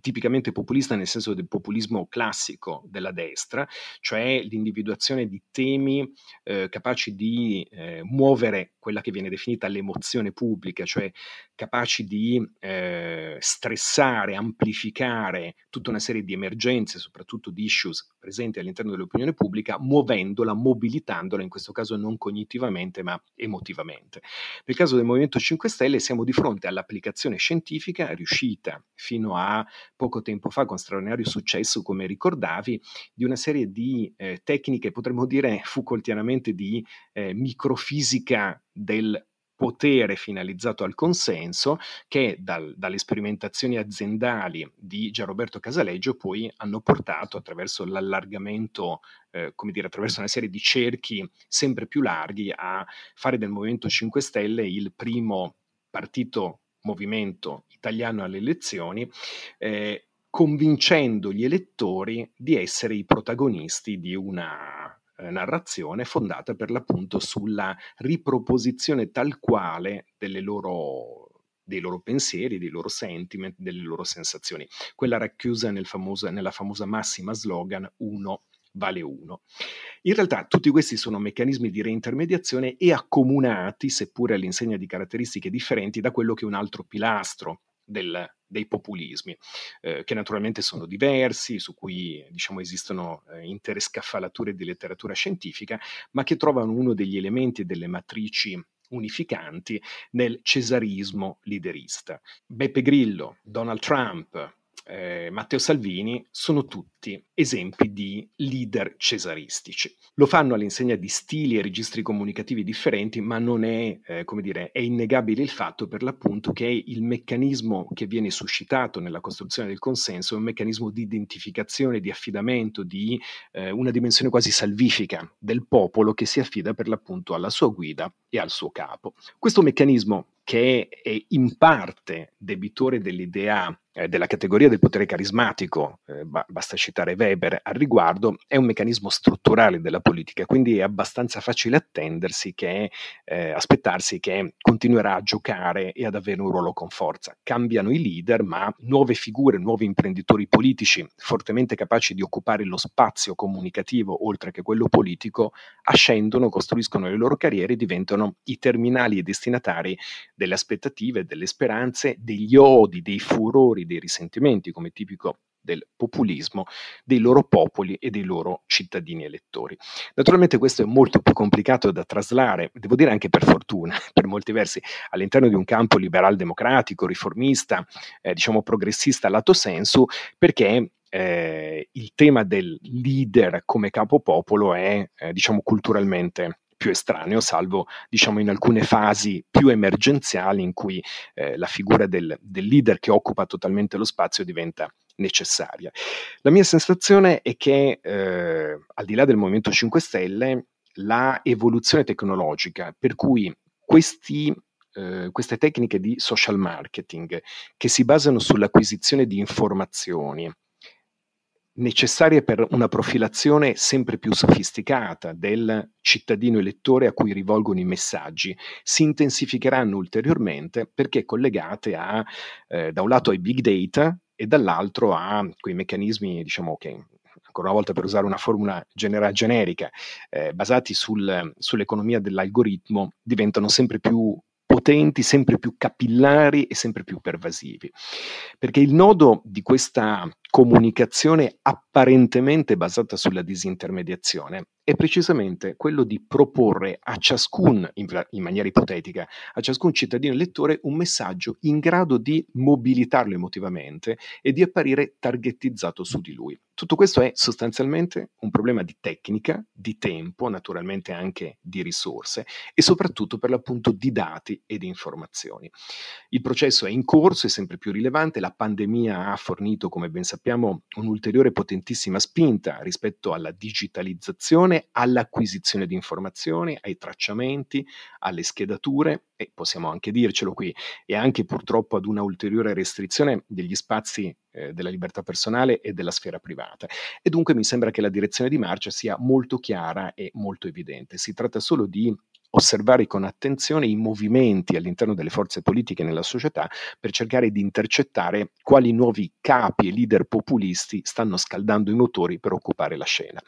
tipicamente populista nel senso del populismo classico della destra, cioè l'individuazione di temi eh, capaci di eh, muovere quella che viene definita l'emozione pubblica, cioè capaci di eh, stressare, amplificare tutta una serie di emergenze, soprattutto di issues presenti all'interno dell'opinione pubblica, muovendola, mobilitandola, in questo caso non cognitivamente ma emotivamente. Nel caso del Movimento 5 Stelle siamo di fronte all'applicazione scientifica riuscita fino a poco tempo fa con straordinario successo, come ricordavi, di una serie di eh, tecniche, potremmo dire Foucaultianamente, di eh, microfisica del potere finalizzato al consenso che dal, dalle sperimentazioni aziendali di Gianroberto Casaleggio poi hanno portato attraverso l'allargamento, eh, come dire, attraverso una serie di cerchi sempre più larghi a fare del Movimento 5 Stelle il primo partito movimento italiano alle elezioni, eh, convincendo gli elettori di essere i protagonisti di una narrazione fondata per l'appunto sulla riproposizione tal quale delle loro dei loro pensieri, dei loro sentiment, delle loro sensazioni. Quella racchiusa nel famoso, nella famosa massima slogan uno vale uno. In realtà tutti questi sono meccanismi di reintermediazione e accomunati, seppure all'insegna di caratteristiche differenti, da quello che è un altro pilastro del, dei populismi, eh, che naturalmente sono diversi, su cui diciamo, esistono eh, intere scaffalature di letteratura scientifica, ma che trovano uno degli elementi delle matrici unificanti nel cesarismo liderista. Beppe Grillo, Donald Trump, eh, Matteo Salvini sono tutti esempi di leader cesaristici. Lo fanno all'insegna di stili e registri comunicativi differenti, ma non è, eh, come dire, è innegabile il fatto per l'appunto che il meccanismo che viene suscitato nella costruzione del consenso è un meccanismo di identificazione, di affidamento, di eh, una dimensione quasi salvifica del popolo che si affida per l'appunto alla sua guida e al suo capo. Questo meccanismo che è in parte debitore dell'idea eh, della categoria del potere carismatico, eh, basta citare Weber al riguardo, è un meccanismo strutturale della politica, quindi è abbastanza facile attendersi che, eh, aspettarsi che continuerà a giocare e ad avere un ruolo con forza. Cambiano i leader, ma nuove figure, nuovi imprenditori politici fortemente capaci di occupare lo spazio comunicativo oltre che quello politico, ascendono, costruiscono le loro carriere e diventano i terminali e destinatari delle aspettative, delle speranze, degli odi, dei furori, dei risentimenti, come tipico del populismo dei loro popoli e dei loro cittadini elettori. Naturalmente questo è molto più complicato da traslare, devo dire anche per fortuna, per molti versi, all'interno di un campo liberal democratico, riformista, eh, diciamo progressista lato sensu, perché eh, il tema del leader come capopopolo è, eh, diciamo, culturalmente più estraneo, salvo diciamo in alcune fasi più emergenziali in cui eh, la figura del, del leader che occupa totalmente lo spazio diventa necessaria. La mia sensazione è che eh, al di là del Movimento 5 Stelle, la evoluzione tecnologica per cui questi Uh, queste tecniche di social marketing che si basano sull'acquisizione di informazioni necessarie per una profilazione sempre più sofisticata del cittadino elettore a cui rivolgono i messaggi si intensificheranno ulteriormente perché collegate a, eh, da un lato ai big data e dall'altro a quei meccanismi, diciamo che ancora una volta per usare una formula genera- generica, eh, basati sul, sull'economia dell'algoritmo, diventano sempre più potenti, sempre più capillari e sempre più pervasivi. Perché il nodo di questa comunicazione apparentemente basata sulla disintermediazione è precisamente quello di proporre a ciascun, in, maniera ipotetica, a ciascun cittadino elettore un messaggio in grado di mobilitarlo emotivamente e di apparire targettizzato su di lui. Tutto questo è sostanzialmente un problema di tecnica, di tempo, naturalmente anche di risorse e soprattutto per l'appunto di dati e di informazioni. Il processo è in corso, è sempre più rilevante, la pandemia ha fornito, come ben sappiamo, un'ulteriore potentissima spinta rispetto alla digitalizzazione, all'acquisizione di informazioni, ai tracciamenti, alle schedature e possiamo anche dircelo qui, e anche purtroppo ad una ulteriore restrizione degli spazi eh, della libertà personale e della sfera privata. E dunque mi sembra che la direzione di marcia sia molto chiara e molto evidente. Si tratta solo di osservare con attenzione i movimenti all'interno delle forze politiche nella società per cercare di intercettare quali nuovi capi e leader populisti stanno scaldando i motori per occupare la scena.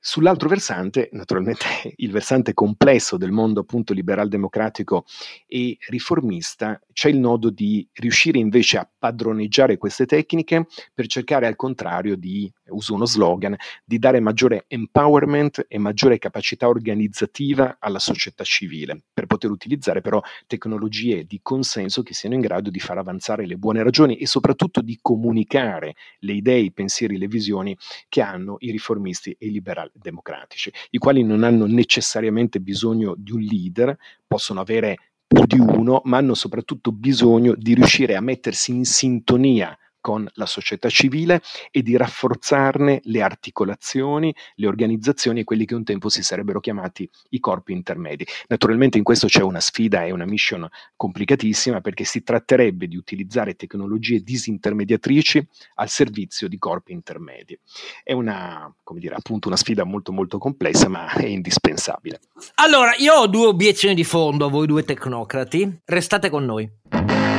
Sull'altro versante, naturalmente il versante complesso del mondo appunto liberal democratico e riformista, c'è il nodo di riuscire invece a padroneggiare queste tecniche per cercare al contrario di, uso uno slogan, di dare maggiore empowerment e maggiore capacità organizzativa alla società civile, per poter utilizzare però tecnologie di consenso che siano in grado di far avanzare le buone ragioni e soprattutto di comunicare le idee, i pensieri, le visioni che hanno i riformisti e i liberali democratici, i quali non hanno necessariamente bisogno di un leader, possono avere più di uno, ma hanno soprattutto bisogno di riuscire a mettersi in sintonia con la società civile e di rafforzarne le articolazioni, le organizzazioni e quelli che un tempo si sarebbero chiamati i corpi intermedi. Naturalmente in questo c'è una sfida e una mission complicatissima perché si tratterebbe di utilizzare tecnologie disintermediatrici al servizio di corpi intermedi. È una, come dire, appunto una sfida molto molto complessa ma è indispensabile. Allora, io ho due obiezioni di fondo a voi due tecnocrati, restate con noi.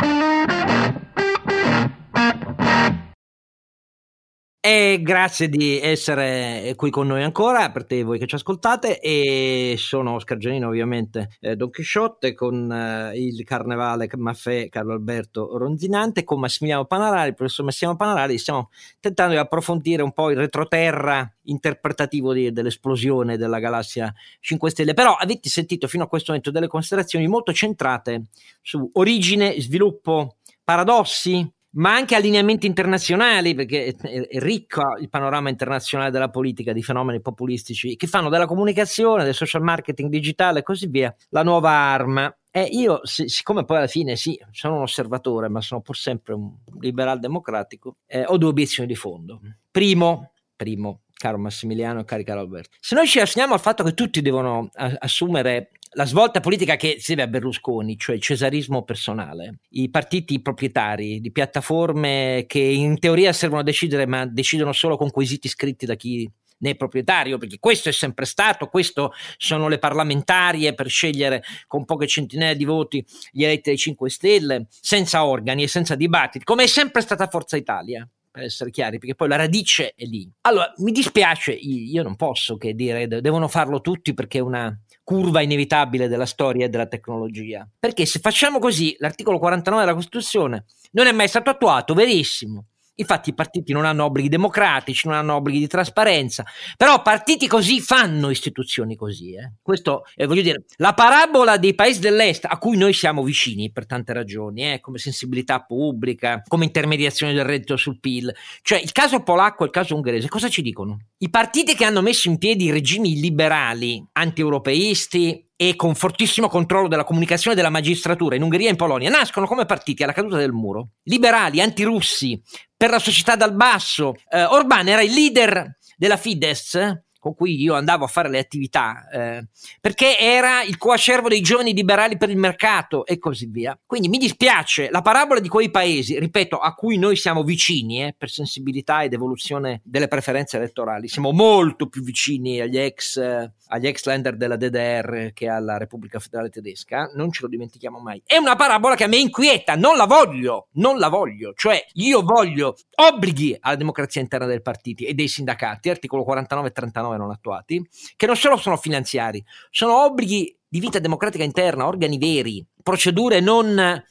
E grazie di essere qui con noi ancora, per te voi che ci ascoltate. E sono Oscar Giannino, ovviamente eh, Don Chisciotte, con eh, il Carnevale Maffè Carlo Alberto Ronzinante, con Massimiliano Panarari, professor Massimiliano Panarari. Stiamo tentando di approfondire un po' il retroterra interpretativo di, dell'esplosione della galassia 5 Stelle. Però avete sentito fino a questo momento delle considerazioni molto centrate su origine, sviluppo, paradossi ma anche allineamenti internazionali, perché è ricco il panorama internazionale della politica di fenomeni populistici che fanno della comunicazione, del social marketing digitale e così via la nuova arma. E io, siccome poi alla fine sì, sono un osservatore, ma sono pur sempre un liberal democratico, eh, ho due obiezioni di fondo. Primo, primo, caro Massimiliano e cari caro Alberto, se noi ci assegniamo al fatto che tutti devono assumere la svolta politica che si deve a Berlusconi, cioè il cesarismo personale, i partiti proprietari di piattaforme che in teoria servono a decidere, ma decidono solo con quesiti scritti da chi ne è proprietario, perché questo è sempre stato, questo sono le parlamentarie per scegliere con poche centinaia di voti gli eletti dei 5 Stelle, senza organi e senza dibattiti, come è sempre stata Forza Italia per essere chiari, perché poi la radice è lì. Allora, mi dispiace, io non posso che dire devono farlo tutti perché è una curva inevitabile della storia e della tecnologia. Perché se facciamo così, l'articolo 49 della Costituzione non è mai stato attuato, verissimo. Infatti i partiti non hanno obblighi democratici, non hanno obblighi di trasparenza, però partiti così fanno istituzioni così. Eh. Questo, eh, voglio dire, la parabola dei paesi dell'est a cui noi siamo vicini per tante ragioni, eh, come sensibilità pubblica, come intermediazione del reddito sul PIL, cioè il caso polacco e il caso ungherese, cosa ci dicono? I partiti che hanno messo in piedi regimi liberali, anti-europeisti, e con fortissimo controllo della comunicazione della magistratura in Ungheria e in Polonia nascono come partiti alla caduta del muro. Liberali, antirussi, per la società dal basso. Eh, Orban era il leader della Fidesz con cui io andavo a fare le attività, eh, perché era il coacervo dei giovani liberali per il mercato e così via. Quindi mi dispiace, la parabola di quei paesi, ripeto, a cui noi siamo vicini eh, per sensibilità ed evoluzione delle preferenze elettorali, siamo molto più vicini agli ex, eh, agli ex lender della DDR che alla Repubblica Federale Tedesca, non ce lo dimentichiamo mai. È una parabola che a me inquieta, non la voglio, non la voglio, cioè io voglio obblighi alla democrazia interna dei partiti e dei sindacati, articolo 49 e 39 19 non attuati, che non solo sono finanziari, sono obblighi di vita democratica interna, organi veri, procedure non eh,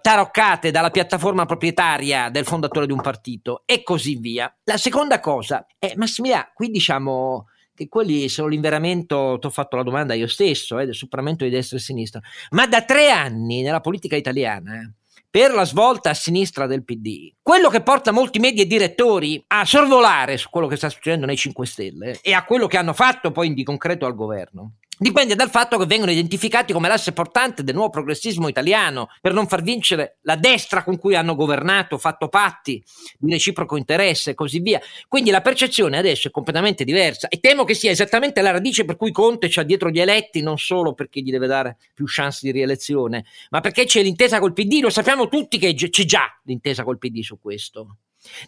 taroccate dalla piattaforma proprietaria del fondatore di un partito e così via. La seconda cosa è, Massimiliano, qui diciamo che quelli sono l'inveramento, ti ho fatto la domanda io stesso, eh, del superamento di destra e sinistra, ma da tre anni nella politica italiana eh, per la svolta a sinistra del PD, quello che porta molti media e direttori a sorvolare su quello che sta succedendo nei 5 Stelle e a quello che hanno fatto poi di concreto al governo dipende dal fatto che vengono identificati come l'asse portante del nuovo progressismo italiano per non far vincere la destra con cui hanno governato, fatto patti di reciproco interesse e così via. Quindi la percezione adesso è completamente diversa e temo che sia esattamente la radice per cui Conte c'ha dietro gli eletti, non solo perché gli deve dare più chance di rielezione, ma perché c'è l'intesa col PD, lo sappiamo tutti che c'è già l'intesa col PD su questo.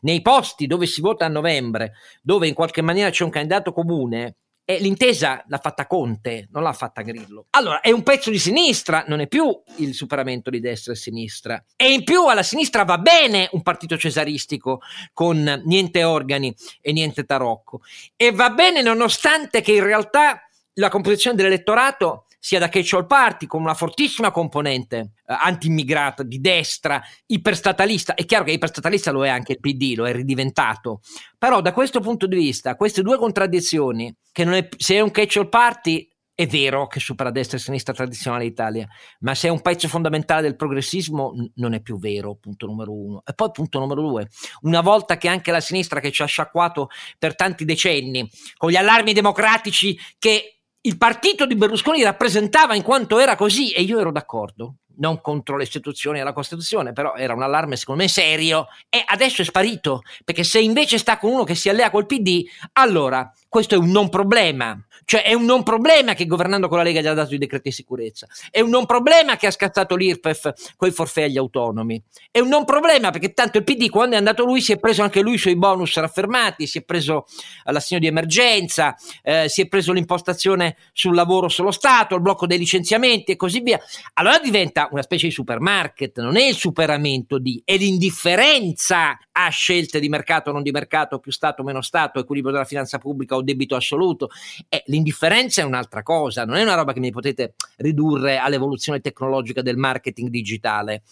Nei posti dove si vota a novembre, dove in qualche maniera c'è un candidato comune, l'intesa l'ha fatta Conte, non l'ha fatta Grillo. Allora, è un pezzo di sinistra, non è più il superamento di destra e sinistra. E in più alla sinistra va bene un partito cesaristico con niente organi e niente tarocco. E va bene nonostante che in realtà la composizione dell'elettorato sia da catch all party con una fortissima componente eh, anti-immigrata di destra, iperstatalista. È chiaro che iperstatalista lo è anche il PD, lo è ridiventato. Però da questo punto di vista, queste due contraddizioni, che è, se è un catch all party è vero che supera destra e sinistra tradizionale Italia, ma se è un pezzo fondamentale del progressismo n- non è più vero, punto numero uno. E poi punto numero due, una volta che anche la sinistra che ci ha sciacquato per tanti decenni, con gli allarmi democratici che il partito di Berlusconi rappresentava in quanto era così e io ero d'accordo, non contro le istituzioni e la Costituzione, però era un allarme secondo me serio e adesso è sparito, perché se invece sta con uno che si allea col PD, allora questo è un non problema. Cioè è un non problema che governando con la Lega gli ha dato i decreti di sicurezza, è un non problema che ha scattato l'IRPEF con i forfè agli autonomi, è un non problema perché tanto il PD quando è andato lui si è preso anche lui i suoi bonus raffermati, si è preso l'assegno di emergenza, eh, si è preso l'impostazione sul lavoro solo Stato, il blocco dei licenziamenti e così via. Allora diventa una specie di supermarket, non è il superamento di, è l'indifferenza a scelte di mercato o non di mercato, più Stato meno Stato, equilibrio della finanza pubblica o debito assoluto. Eh, l'indifferenza è un'altra cosa, non è una roba che mi potete ridurre all'evoluzione tecnologica del marketing digitale.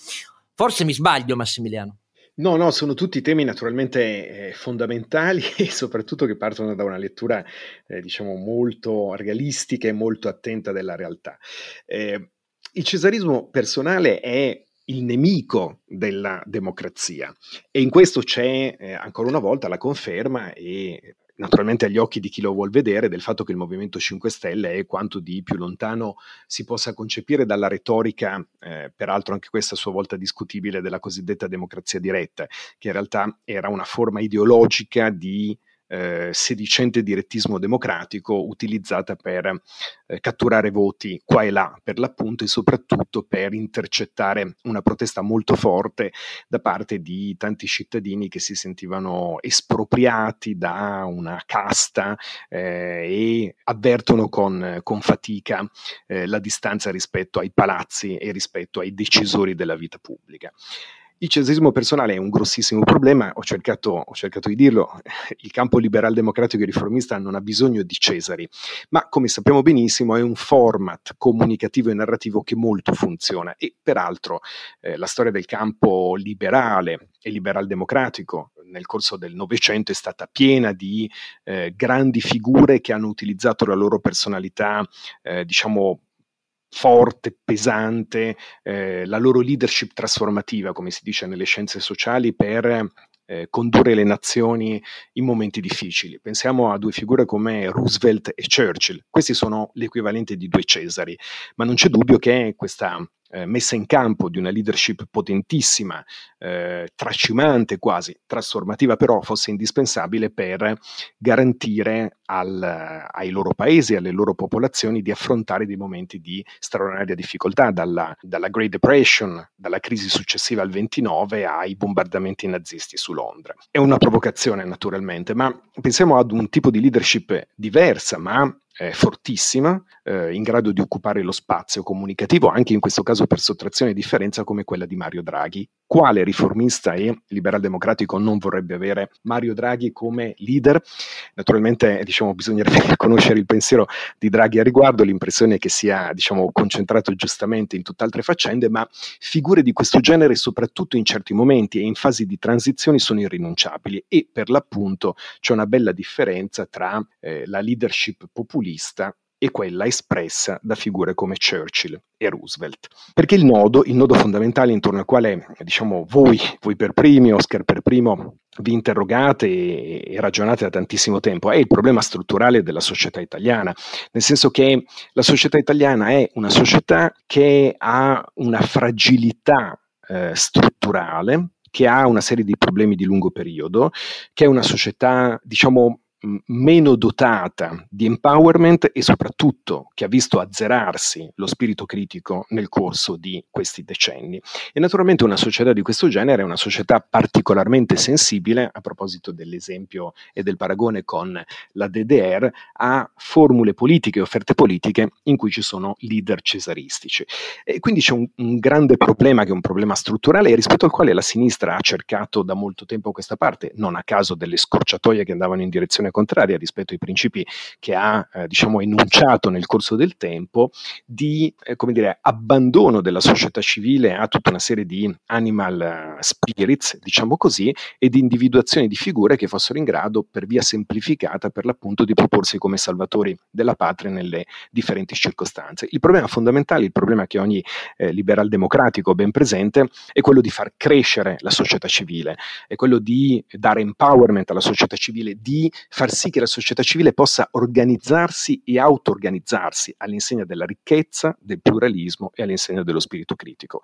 Forse mi sbaglio, Massimiliano. No, no, sono tutti temi naturalmente eh, fondamentali e soprattutto che partono da una lettura, eh, diciamo, molto realistica e molto attenta della realtà. Eh, il cesarismo personale è il nemico della democrazia. E in questo c'è eh, ancora una volta la conferma e naturalmente agli occhi di chi lo vuol vedere, del fatto che il Movimento 5 Stelle è quanto di più lontano si possa concepire dalla retorica, eh, peraltro anche questa a sua volta discutibile, della cosiddetta democrazia diretta, che in realtà era una forma ideologica di eh, sedicente direttismo democratico utilizzata per eh, catturare voti qua e là per l'appunto e soprattutto per intercettare una protesta molto forte da parte di tanti cittadini che si sentivano espropriati da una casta eh, e avvertono con, con fatica eh, la distanza rispetto ai palazzi e rispetto ai decisori della vita pubblica. Il cesismo personale è un grossissimo problema, ho cercato, ho cercato, di dirlo, il campo liberal democratico e riformista non ha bisogno di Cesari, ma come sappiamo benissimo è un format comunicativo e narrativo che molto funziona e peraltro eh, la storia del campo liberale e liberal democratico nel corso del Novecento è stata piena di eh, grandi figure che hanno utilizzato la loro personalità, eh, diciamo, forte, pesante, eh, la loro leadership trasformativa, come si dice nelle scienze sociali, per eh, condurre le nazioni in momenti difficili. Pensiamo a due figure come Roosevelt e Churchill. Questi sono l'equivalente di due Cesari, ma non c'è dubbio che questa eh, messa in campo di una leadership potentissima, eh, tracimante quasi, trasformativa però, fosse indispensabile per garantire al, ai loro paesi, alle loro popolazioni di affrontare dei momenti di straordinaria difficoltà, dalla, dalla Great Depression, dalla crisi successiva al 29 ai bombardamenti nazisti su Londra. È una provocazione naturalmente, ma pensiamo ad un tipo di leadership diversa, ma eh, fortissima, eh, in grado di occupare lo spazio comunicativo, anche in questo caso per sottrazione e differenza come quella di Mario Draghi. Quale riformista e liberal democratico non vorrebbe avere Mario Draghi come leader? Naturalmente diciamo, bisognerebbe conoscere il pensiero di Draghi a riguardo, l'impressione che sia diciamo, concentrato giustamente in tutt'altre faccende, ma figure di questo genere, soprattutto in certi momenti e in fasi di transizione, sono irrinunciabili e per l'appunto c'è una bella differenza tra eh, la leadership populista e quella espressa da figure come Churchill e Roosevelt. Perché il nodo, il nodo fondamentale intorno al quale diciamo, voi, voi per primi, Oscar per primo, vi interrogate e, ragionate da tantissimo tempo, è il problema strutturale della società italiana, nel senso che la società italiana è una società che ha una fragilità eh, strutturale, che ha una serie di problemi di lungo periodo, che è una società, diciamo, meno dotata di empowerment e soprattutto che ha visto azzerarsi lo spirito critico nel corso di questi decenni. E naturalmente una società di questo genere è una società particolarmente sensibile, a proposito dell'esempio e del paragone con la DDR, a formule politiche e offerte politiche in cui ci sono leader cesaristici. E quindi c'è un, un grande problema che è un problema strutturale rispetto al quale la sinistra ha cercato da molto tempo questa parte, non a caso delle scorciatoie che andavano in direzione posizione contraria rispetto ai principi che ha eh, diciamo, enunciato nel corso del tempo di eh, dire, abbandono della società civile a tutta una serie di animal eh, spirits, diciamo così, e di individuazione di figure che fossero in grado, per via semplificata, per l'appunto, di proporsi come salvatori della patria nelle differenti circostanze. Il problema fondamentale, il problema che ogni eh, liberal democratico ben presente, è quello di far crescere la società civile, è quello di dare empowerment alla società civile, di far sì che la società civile possa organizzarsi e auto-organizzarsi all'insegna della ricchezza, del pluralismo e all'insegna dello spirito critico.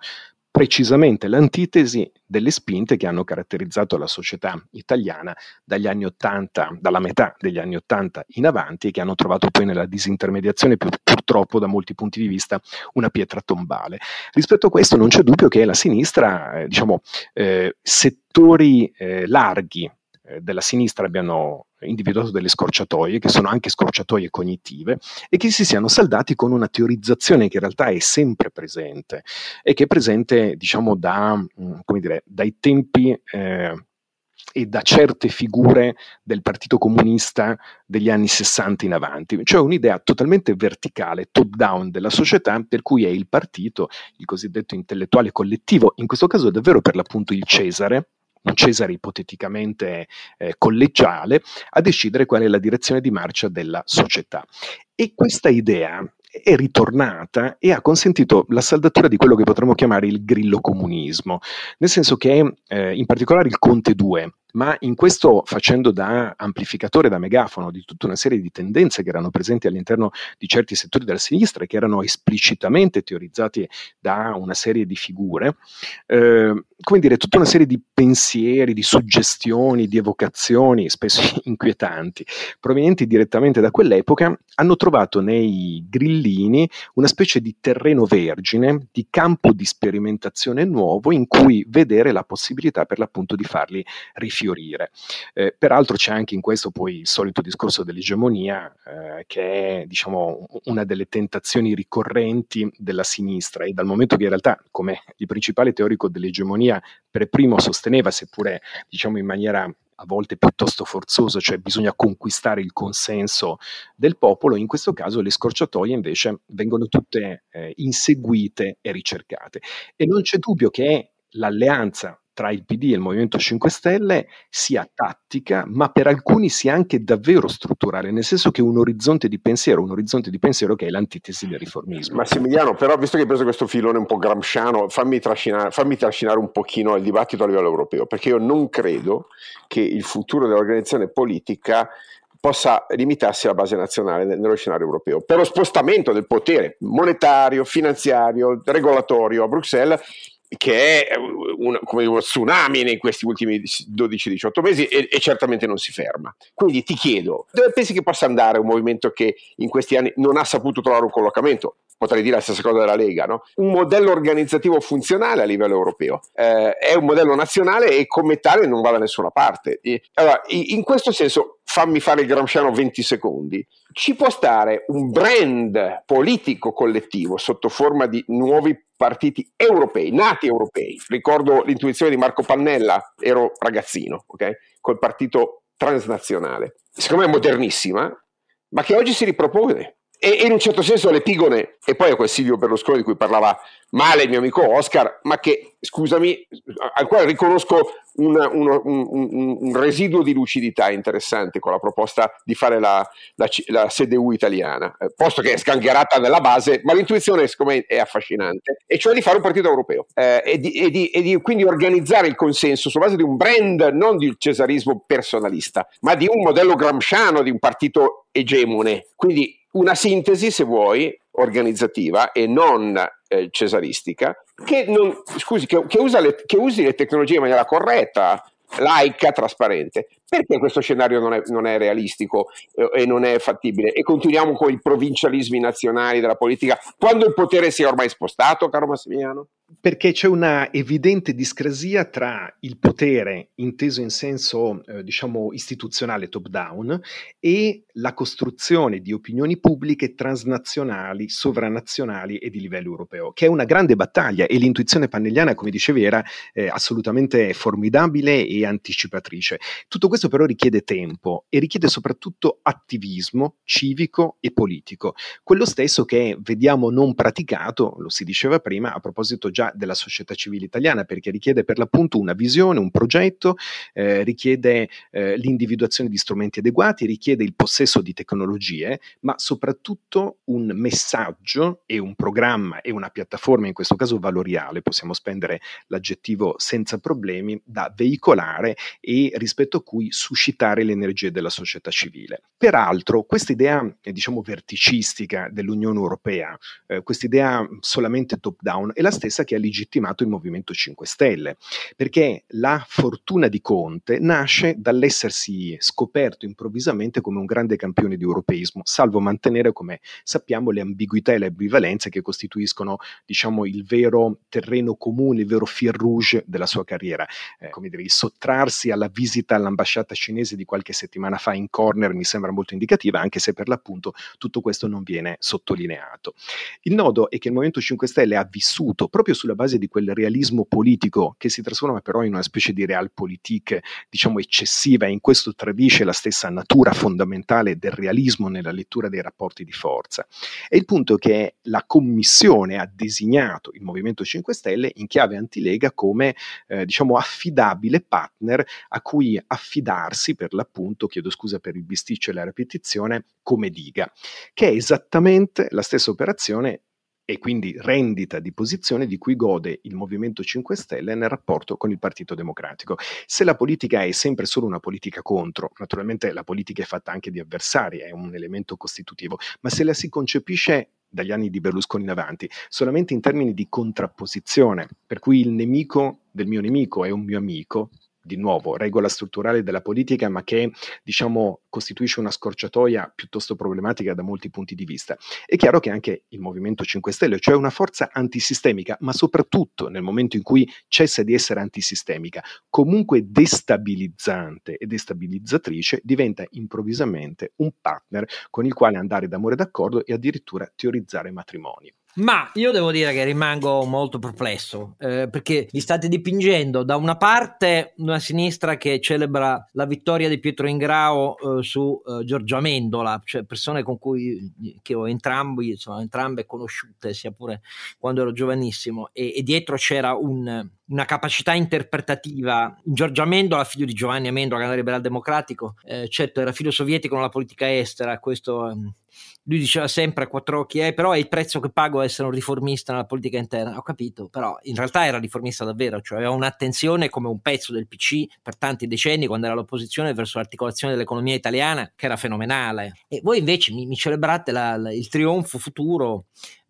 Precisamente l'antitesi delle spinte che hanno caratterizzato la società italiana dagli anni 80, dalla metà degli anni 80 in avanti e che hanno trovato poi nella disintermediazione purtroppo da molti punti di vista una pietra tombale. Rispetto a questo non c'è dubbio che la sinistra, eh, diciamo, eh, settori eh, larghi della sinistra abbiano individuato delle scorciatoie, che sono anche scorciatoie cognitive, e che si siano saldati con una teorizzazione che in realtà è sempre presente e che è presente, diciamo, da, mm, dire, dai tempi eh, e da certe figure del Partito Comunista degli anni 60 in avanti, cioè un'idea totalmente verticale, top down della società, per cui è il partito, il cosiddetto intellettuale collettivo, in questo caso davvero per l'appunto il Cesare, un Cesare ipoteticamente eh, collegiale, a decidere qual è la direzione di marcia della società. E questa idea è ritornata e ha consentito la saldatura di quello che potremmo chiamare il grillo comunismo, nel senso che eh, in particolare il Conte 2 ma in questo facendo da amplificatore, da megafono di tutta una serie di tendenze che erano presenti all'interno di certi settori della sinistra e che erano esplicitamente teorizzati da una serie di figure, eh, come dire, tutta una serie di pensieri, di suggestioni, di evocazioni, spesso inquietanti, provenienti direttamente da quell'epoca, hanno trovato nei grillini una specie di terreno vergine, di campo di sperimentazione nuovo in cui vedere la possibilità per l'appunto di farli rifiutare fiorire. Eh, peraltro c'è anche in questo poi il solito discorso dell'egemonia, eh, che è diciamo, una delle tentazioni ricorrenti della sinistra e dal momento che in realtà, come il principale teorico dell'egemonia per primo sosteneva, seppure diciamo in maniera a volte piuttosto forzosa, cioè bisogna conquistare il consenso del popolo, in questo caso le scorciatoie invece vengono tutte eh, inseguite e ricercate. E non c'è dubbio che l'alleanza tra il PD e il Movimento 5 Stelle sia tattica, ma per alcuni sia anche davvero strutturale, nel senso che un orizzonte di pensiero, un orizzonte di pensiero che è l'antitesi del riformismo. Massimiliano, però visto che hai preso questo filone un po' gramsciano, fammi trascinare, fammi trascinare un pochino il dibattito a livello europeo, perché io non credo che il futuro dell'organizzazione politica possa limitarsi alla base nazionale nello scenario europeo. Per lo spostamento del potere monetario, finanziario, regolatorio a Bruxelles che è un, come uno tsunami in questi ultimi 12-18 mesi e, e, certamente non si ferma. Quindi ti chiedo, dove pensi che possa andare un movimento che in questi anni non ha saputo trovare un collocamento? Potrei dire la stessa cosa della Lega, no? Un modello organizzativo funzionale a livello europeo. Eh, è un modello nazionale e come tale non va da nessuna parte. E, allora, in questo senso, fammi fare il gramsciano 20 secondi ci può stare un brand politico collettivo sotto forma di nuovi partiti europei, nati europei. Ricordo l'intuizione di Marco Pannella, ero ragazzino, ok? Col partito transnazionale. Secondo me modernissima, ma che oggi si ripropone. E, in un certo senso l'epigone, e poi è quel Silvio Berlusconi di cui parlava male il mio amico Oscar, ma che, scusami, al quale riconosco un, un, un, un, residuo di lucidità interessante con la proposta di fare la, la, la CDU italiana, eh, posto che è sgangherata nella base, ma l'intuizione secondo me è affascinante, e cioè di fare un partito europeo eh, e, di, e, di, e, di, quindi organizzare il consenso sulla base di un brand non di cesarismo personalista, ma di un modello gramsciano, di un partito egemone. Quindi una sintesi, se vuoi, organizzativa e non eh, cesaristica, che, non, scusi, che, che, le, che, usi le tecnologie in maniera corretta, laica, trasparente. Perché questo scenario non è, non è realistico eh, e non è fattibile? E continuiamo con i provincialismi nazionali della politica quando il potere si è ormai spostato, caro Massimiliano? Perché c'è una evidente discrasia tra il potere inteso in senso eh, diciamo istituzionale top-down e la costruzione di opinioni pubbliche transnazionali, sovranazionali e di livello europeo, che è una grande battaglia e l'intuizione pannelliana, come dicevi, era eh, assolutamente formidabile e anticipatrice. Tutto questo però richiede tempo e richiede soprattutto attivismo civico e politico, quello stesso che vediamo non praticato, lo si diceva prima, a proposito già della società civile italiana, perché richiede per l'appunto una visione, un progetto, eh, richiede eh, l'individuazione di strumenti adeguati, richiede il possesso di tecnologie, ma soprattutto un messaggio e un programma e una piattaforma, in questo caso valoriale, possiamo spendere l'aggettivo senza problemi, da veicolare e rispetto a cui suscitare le energie della società civile. Peraltro, questa idea, eh, diciamo, verticistica dell'Unione Europea, eh, questa idea solamente top-down, è la stessa che ha legittimato il Movimento 5 Stelle, perché la fortuna di Conte nasce dall'essersi scoperto improvvisamente come un grande campione di europeismo, salvo mantenere, come sappiamo, le ambiguità e le ambivalenze che costituiscono, diciamo, il vero terreno comune, il vero fil rouge della sua carriera. Eh, come dire, il sottrarsi alla visita all'ambasciata cinese di qualche settimana fa in corner mi sembra molto indicativa, anche se per l'appunto tutto questo non viene sottolineato. Il nodo è che il Movimento 5 Stelle ha vissuto proprio sulla base di quel realismo politico che si trasforma però in una specie di realpolitik, diciamo, eccessiva e in questo tradisce la stessa natura fondamentale del realismo nella lettura dei rapporti di forza. E il punto è che la Commissione ha designato il Movimento 5 Stelle in chiave antilega come, eh, diciamo, affidabile partner a cui affidarsi per l'appunto, chiedo scusa per il bisticcio e la ripetizione, come diga, che è esattamente la stessa operazione e quindi rendita di posizione di cui gode il Movimento 5 Stelle nel rapporto con il Partito Democratico. Se la politica è sempre solo una politica contro, naturalmente la politica è fatta anche di avversari, è un elemento costitutivo, ma se la si concepisce dagli anni di Berlusconi in avanti, solamente in termini di contrapposizione, per cui il nemico del mio nemico è un mio amico, di nuovo, regola strutturale della politica, ma che diciamo costituisce una scorciatoia piuttosto problematica da molti punti di vista. È chiaro che anche il Movimento 5 Stelle, cioè una forza antisistemica, ma soprattutto nel momento in cui cessa di essere antisistemica, comunque destabilizzante e destabilizzatrice, diventa improvvisamente un partner con il quale andare d'amore d'accordo e addirittura teorizzare matrimoni. Ma io devo dire che rimango molto perplesso eh, perché mi state dipingendo da una parte una sinistra che celebra la vittoria di Pietro Ingrao eh, su eh, Giorgio Amendola, cioè persone con cui che ho entrambi, insomma, entrambe conosciute, sia pure quando ero giovanissimo, e, e dietro c'era un, una capacità interpretativa. Giorgio Amendola, figlio di Giovanni Amendola, grande liberal democratico, eh, certo era figlio sovietico nella politica estera, questo ehm, lui diceva sempre a quattro occhi, eh, però è il prezzo che pago essere un riformista nella politica interna. Ho capito, però in realtà era riformista davvero, cioè aveva un'attenzione come un pezzo del PC per tanti decenni quando era all'opposizione verso l'articolazione dell'economia italiana che era fenomenale. E voi invece mi, mi celebrate la, la, il trionfo futuro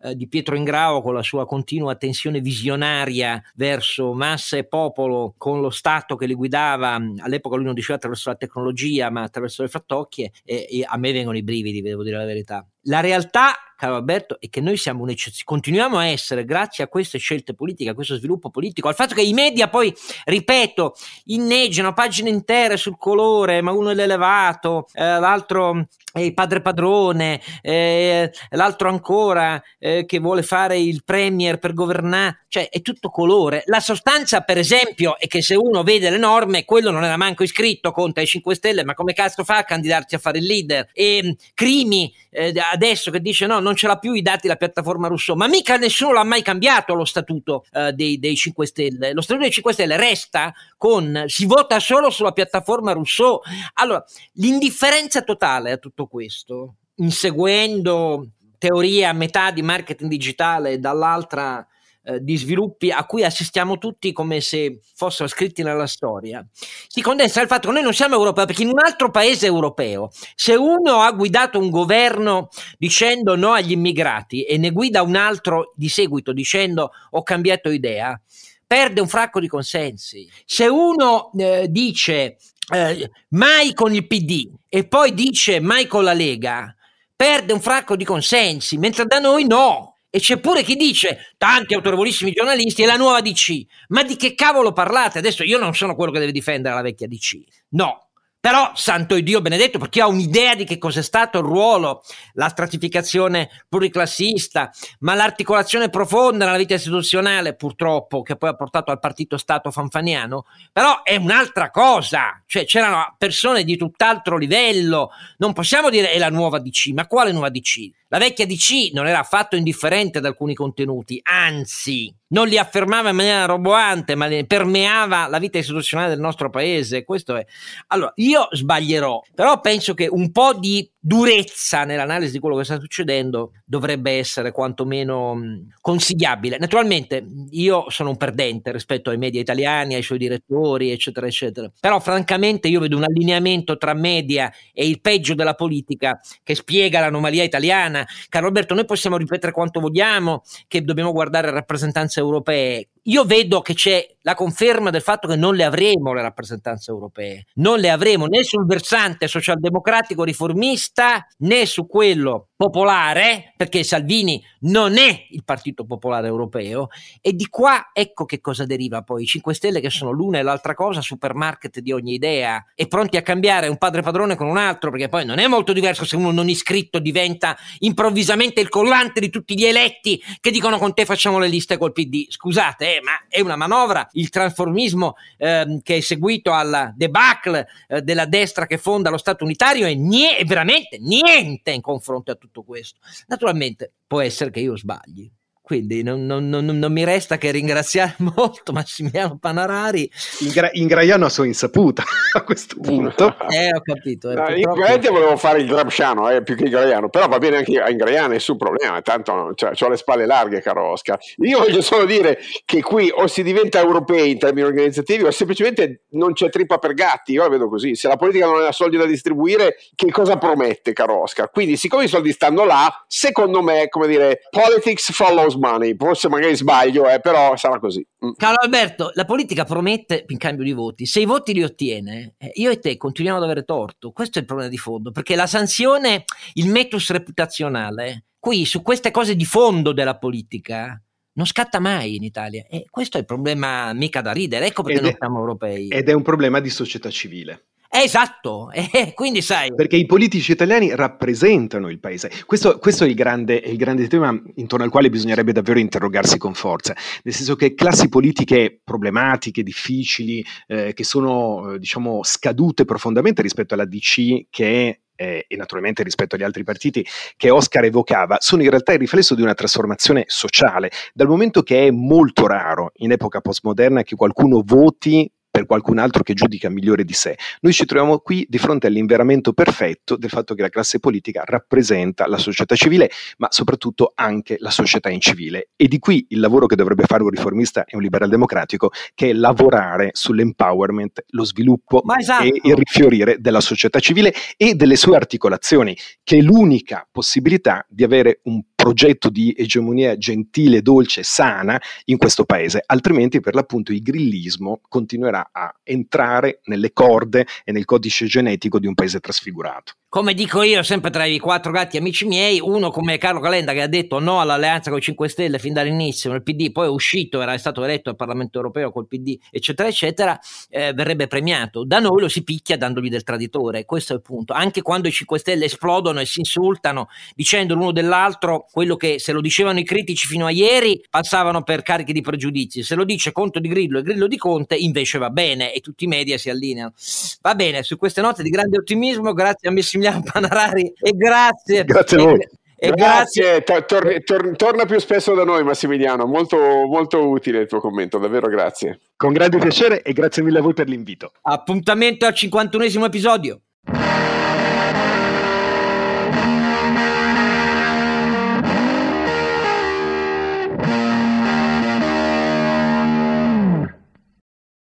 eh, di Pietro Ingrao con la sua continua tensione visionaria verso massa e popolo con lo Stato che li guidava, all'epoca lui non diceva attraverso la tecnologia ma attraverso le frattocchie e, e a me vengono i brividi, devo dire la verità. La realtà, caro Alberto, è che noi siamo un'eccezione, continuiamo a essere, grazie a queste scelte politiche, a questo sviluppo politico, al fatto che i media poi, ripeto, inneggiano pagine intere sul colore, ma uno è l'elevato, eh, l'altro è il padre padrone, eh, l'altro ancora eh, che vuole fare il premier per governare, cioè è tutto colore. La sostanza, per esempio, è che se uno vede le norme, quello non era manco iscritto, conta ai 5 Stelle, ma come cazzo fa a candidarsi a fare il leader? E Crimi eh, adesso che dice no, non ce l'ha più i dati la piattaforma Rousseau, ma mica nessuno l'ha mai cambiato lo statuto eh, dei, dei 5 Stelle. Lo statuto dei 5 Stelle resta con, si vota solo sulla piattaforma Rousseau. Allora, l'indifferenza totale a tutto questo, inseguendo teorie a metà di marketing digitale e dall'altra eh, di sviluppi a cui assistiamo tutti come se fossero scritti nella storia, si condensa il fatto che noi non siamo europei, perché in un altro paese europeo, se uno ha guidato un governo dicendo no agli immigrati e ne guida un altro di seguito dicendo ho cambiato idea, perde un fracco di consensi. Se uno eh, dice eh, mai con il PD e poi dice mai con la Lega, perde un fracco di consensi, mentre da noi no. E c'è pure chi dice, tanti autorevolissimi giornalisti, è la nuova DC. Ma di che cavolo parlate? Adesso io non sono quello che deve difendere la vecchia DC. No, però, santo Dio benedetto, perché ho un'idea di che cos'è stato il ruolo, la stratificazione pluriclassista, ma l'articolazione profonda nella vita istituzionale, purtroppo, che poi ha portato al partito Stato fanfaniano, però è un'altra cosa. Cioè, c'erano persone di tutt'altro livello. Non possiamo dire è la nuova DC, ma quale nuova DC? La vecchia DC non era affatto indifferente ad alcuni contenuti, anzi, non li affermava in maniera roboante, ma permeava la vita istituzionale del nostro paese. Questo è. Allora, io sbaglierò, però penso che un po' di durezza nell'analisi di quello che sta succedendo dovrebbe essere quantomeno consigliabile. Naturalmente io sono un perdente rispetto ai media italiani, ai suoi direttori, eccetera, eccetera. Però francamente io vedo un allineamento tra media e il peggio della politica che spiega l'anomalia italiana. Caro Alberto, noi possiamo ripetere quanto vogliamo che dobbiamo guardare rappresentanze europee io vedo che c'è la conferma del fatto che non le avremo le rappresentanze europee, non le avremo né sul versante socialdemocratico riformista né su quello popolare, perché Salvini non è il Partito Popolare Europeo e di qua ecco che cosa deriva poi i 5 Stelle che sono l'una e l'altra cosa, supermarket di ogni idea e pronti a cambiare un padre padrone con un altro, perché poi non è molto diverso se uno non iscritto diventa improvvisamente il collante di tutti gli eletti che dicono con te facciamo le liste col PD. Scusate, eh, ma è una manovra il trasformismo eh, che è seguito alla debacle eh, della destra che fonda lo Stato unitario è, nie- è veramente niente in confronto a tutto questo. Naturalmente può essere che io sbagli, quindi non, non, non, non, mi resta che ringraziare molto Massimiliano Panarari. Ingra- ingraiano a sua insaputa a questo punto. eh, ho capito. Eh, no, purtroppo... volevo fare il Grabsciano, eh, più che Ingraiano, però va bene anche a Ingraiano, nessun problema, tanto cioè, ho le spalle larghe, caro Oscar. Io voglio solo dire che qui o si diventa europei in termini organizzativi o semplicemente non c'è trippa per gatti, io la vedo così. Se la politica non ha soldi da distribuire, che cosa promette, caro Oscar? Quindi, siccome i soldi stanno là, secondo me, come dire, politics follows money, forse magari sbaglio, eh, però sarà così. Mm. Caro Alberto, la politica promette in cambio di voti, se i voti li ottiene, eh, io e te continuiamo ad avere torto, questo è il problema di fondo, perché la sanzione, il metus reputazionale, qui su queste cose di fondo della politica, non scatta mai in Italia e questo è il problema mica da ridere, ecco perché ed non è, siamo europei. Ed è un problema di società civile. Esatto, eh, quindi sai. Perché i politici italiani rappresentano il paese. Questo, questo è, il grande, è, il grande, tema intorno al quale bisognerebbe davvero interrogarsi con forza. Nel senso che classi politiche problematiche, difficili, eh, che sono eh, diciamo scadute profondamente rispetto alla DC che eh, e naturalmente rispetto agli altri partiti che Oscar evocava, sono in realtà il riflesso di una trasformazione sociale, dal momento che è molto raro in epoca postmoderna che qualcuno voti per qualcun altro che giudica migliore di sé. Noi ci troviamo qui di fronte all'inveramento perfetto del fatto che la classe politica rappresenta la società civile, ma soprattutto anche la società incivile. E di qui il lavoro che dovrebbe fare un riformista e un liberal democratico, che è lavorare sull'empowerment, lo sviluppo esatto. e il rifiorire della società civile e delle sue articolazioni, che è l'unica possibilità di avere un progetto di egemonia gentile, dolce, sana in questo paese, altrimenti per l'appunto il grillismo continuerà a entrare nelle corde e nel codice genetico di un paese trasfigurato come dico io, sempre tra i quattro gatti amici miei, uno come Carlo Calenda che ha detto no all'alleanza con i 5 Stelle fin dall'inizio nel PD, poi è uscito, era stato eletto al Parlamento europeo col PD, eccetera, eccetera, eh, verrebbe premiato. Da noi lo si picchia dandogli del traditore, questo è il punto. Anche quando i 5 Stelle esplodono e si insultano dicendo l'uno dell'altro quello che se lo dicevano i critici fino a ieri passavano per carichi di pregiudizi, se lo dice Conto di Grillo e Grillo di Conte invece va bene e tutti i media si allineano. Va bene, su queste note di grande ottimismo, grazie a Messi Massimiliano Panarari e grazie. Grazie a voi. E grazie, grazie. Tor- tor- torna più spesso da noi Massimiliano, molto, molto utile il tuo commento, davvero grazie. Con grande piacere e grazie mille a voi per l'invito. Appuntamento al 51esimo episodio.